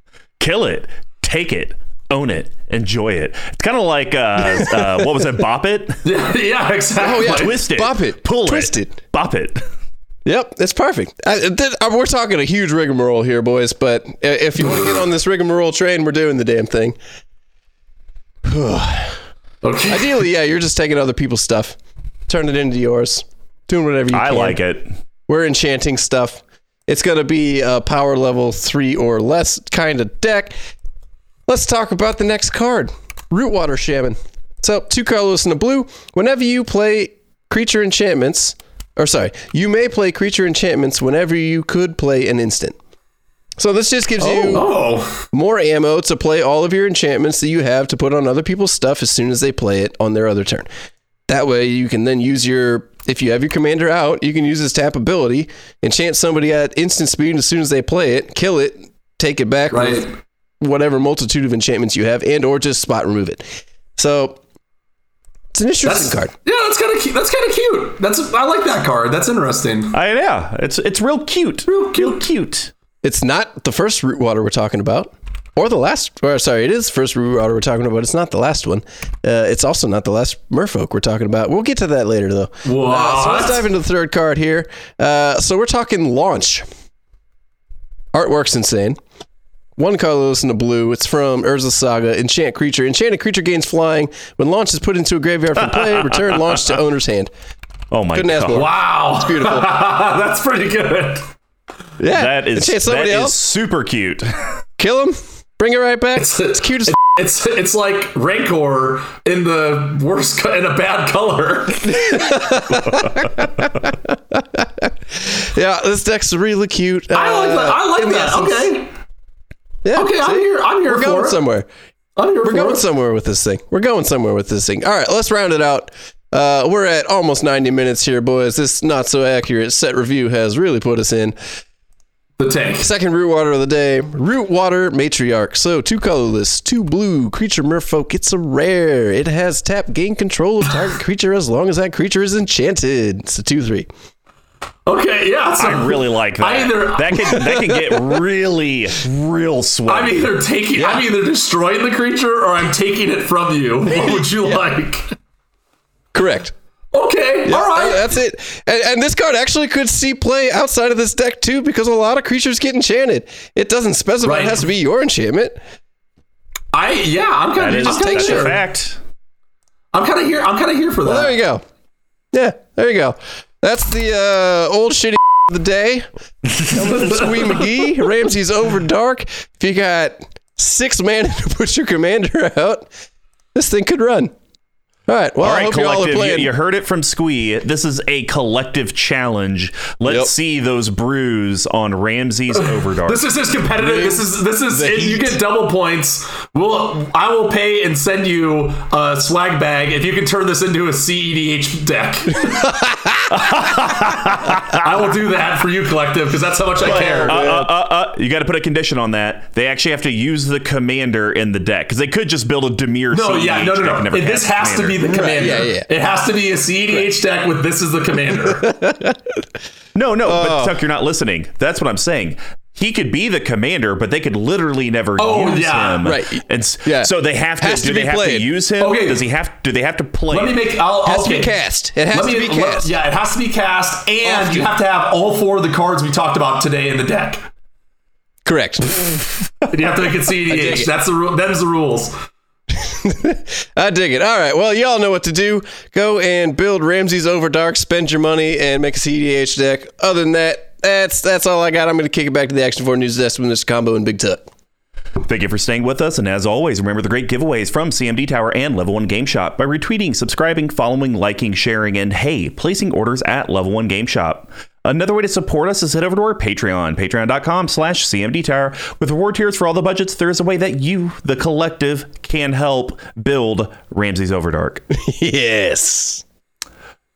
kill it, take it, own it, enjoy it. It's kind of like uh, uh, what was it, bop it, yeah, yeah, exactly. Oh, yeah. twist it, Bop it, pull it twist it, it. bop it. Yep, it's perfect. I, th- uh, we're talking a huge rigmarole here, boys. But if you want to get on this rigmarole train, we're doing the damn thing. Okay. Ideally, yeah, you're just taking other people's stuff, turn it into yours, doing whatever you I can. like it. We're enchanting stuff. It's going to be a power level three or less kind of deck. let's talk about the next card Rootwater Shaman. So, two colorless and a blue. Whenever you play creature enchantments, or sorry, you may play creature enchantments whenever you could play an instant. So, this just gives you oh. oh, more ammo to play all of your enchantments that you have to put on other people's stuff as soon as they play it on their other turn. That way, you can then use your if you have your commander out, you can use his tap ability, enchant somebody at instant speed as soon as they play it, kill it, take it back right. with whatever multitude of enchantments you have, and or just spot remove it. So it's an interesting That's card. Yeah, that's kind of cute. That's kind of cute. That's I like that card. That's interesting. I, yeah, it's it's real cute. Real cute. Real cute. It's not the first root water we're talking about, or the last. Or sorry, it is the first root water we're talking about. It's not the last one. Uh, it's also not the last Merfolk we're talking about. We'll get to that later, though. Uh, so let's dive into the third card here. Uh, so we're talking launch. Artwork's insane. One colorless and a blue. It's from Urza Saga. Enchant creature. Enchanted creature gains flying. When launch is put into a graveyard for play, return launch to owner's hand. Oh my Couldn't ask god. more. Wow, It's beautiful. that's pretty good. Yeah. That is Enchant that somebody is else. super cute. Kill him. Bring it right back. It's, cute as It's it's like Rancor in the worst co- in a bad color. Yeah, this deck's really cute. I like that. I Uh, like in that. essence- Okay, Yeah, okay. I'm here. I'm here We're going it. somewhere. I'm here We're going it. somewhere with this thing. We're going somewhere with this thing. All right, let's round it out. Uh, we're at almost 90 minutes here, boys. This not so accurate set review has really put us in. The tank. Second root water of the day, root water matriarch. So two colorless, two blue, creature merfolk. It's a rare. It has tap, gain control of target creature as long as that creature is enchanted. It's a two three. Okay, yeah. So I really like that. I either that can that can get really real sweaty. I'm either taking I'm either destroying the creature or I'm taking it from you. What would you like? Correct. Okay, all Uh, right. that's it. And, and this card actually could see play outside of this deck too, because a lot of creatures get enchanted. It doesn't specify Right. it has to be your enchantment. I yeah, I'm kind of just take that's sure. fact. I'm kind of here. I'm kind of here for Well, that. there you go. Yeah, there you go. That's the uh, old shitty of the day. Squee McGee, Ramses Overdark. If you got six mana to put your commander out, this thing could run. All right. Well, All I right, hope you all are collective. You, playing. you heard it from Squee. This is a collective challenge. Let's Yep. see those brews on Ramses Overdark. This is just competitive. This is this is it- you get double points. We'll I will pay and send you a swag bag if you can turn this into a CEDH deck. I will do that for you, collective, because that's how much I care. uh, uh, uh, uh, you got to put a condition on that. They actually have to use the commander in the deck because they could just build a Dimir. no, CEDH yeah, no, no, no. and never And this cast has to be the commander. yeah, yeah. It has to be a CEDH deck with this is the commander. No, no, Oh. but Tuck, you're not listening. That's what I'm saying. He could be the commander, but they could literally never Oh, use yeah. him. Right. And Yeah. so they have to. Has do to they be have played. to use him? Okay. Does he have? Do they have to play? Let me make. I'll, has okay. to be cast. It has Let to me, be let- cast. yeah, it has to be cast, and Often. you have to have all four of the cards we talked about today in the deck. Correct. And you have to make it dig CEDH. That's the rule. Them's the rules. I dig it. All right. Well, y'all know what to do. Go and build Ramses Overdark, spend your money, and make a CDH deck. Other than that, that's that's all I got. I'm going to kick it back to the Action 4 News Desk with Mr. Combo and Big Tuck. Thank you for staying with us, and as always, remember the great giveaways from CMD Tower and Level One Game Shop by retweeting, subscribing, following, liking, sharing, and hey, placing orders at Level One Game Shop. Another way to support us is head over to our Patreon, patreon.com slash CMD Tower. With reward tiers for all the budgets, there is a way that you, the collective, can help build Ramses Overdark. Yes.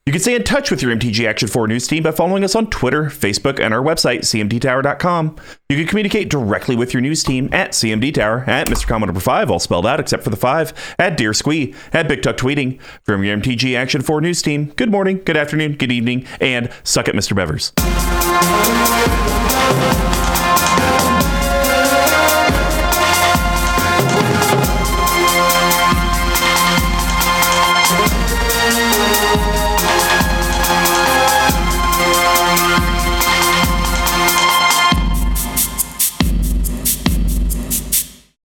You can stay in touch with your MTG Action 4 news team by following us on Twitter, Facebook, and our website, cmdtower.com. You can communicate directly with your news team at cmdtower, at Mr. Comment Number 5, all spelled out except for the 5, at Dear Squee, at Big Tuck Tweeting. From your MTG Action 4 news team, good morning, good afternoon, good evening, and suck it, Mr. Bevers.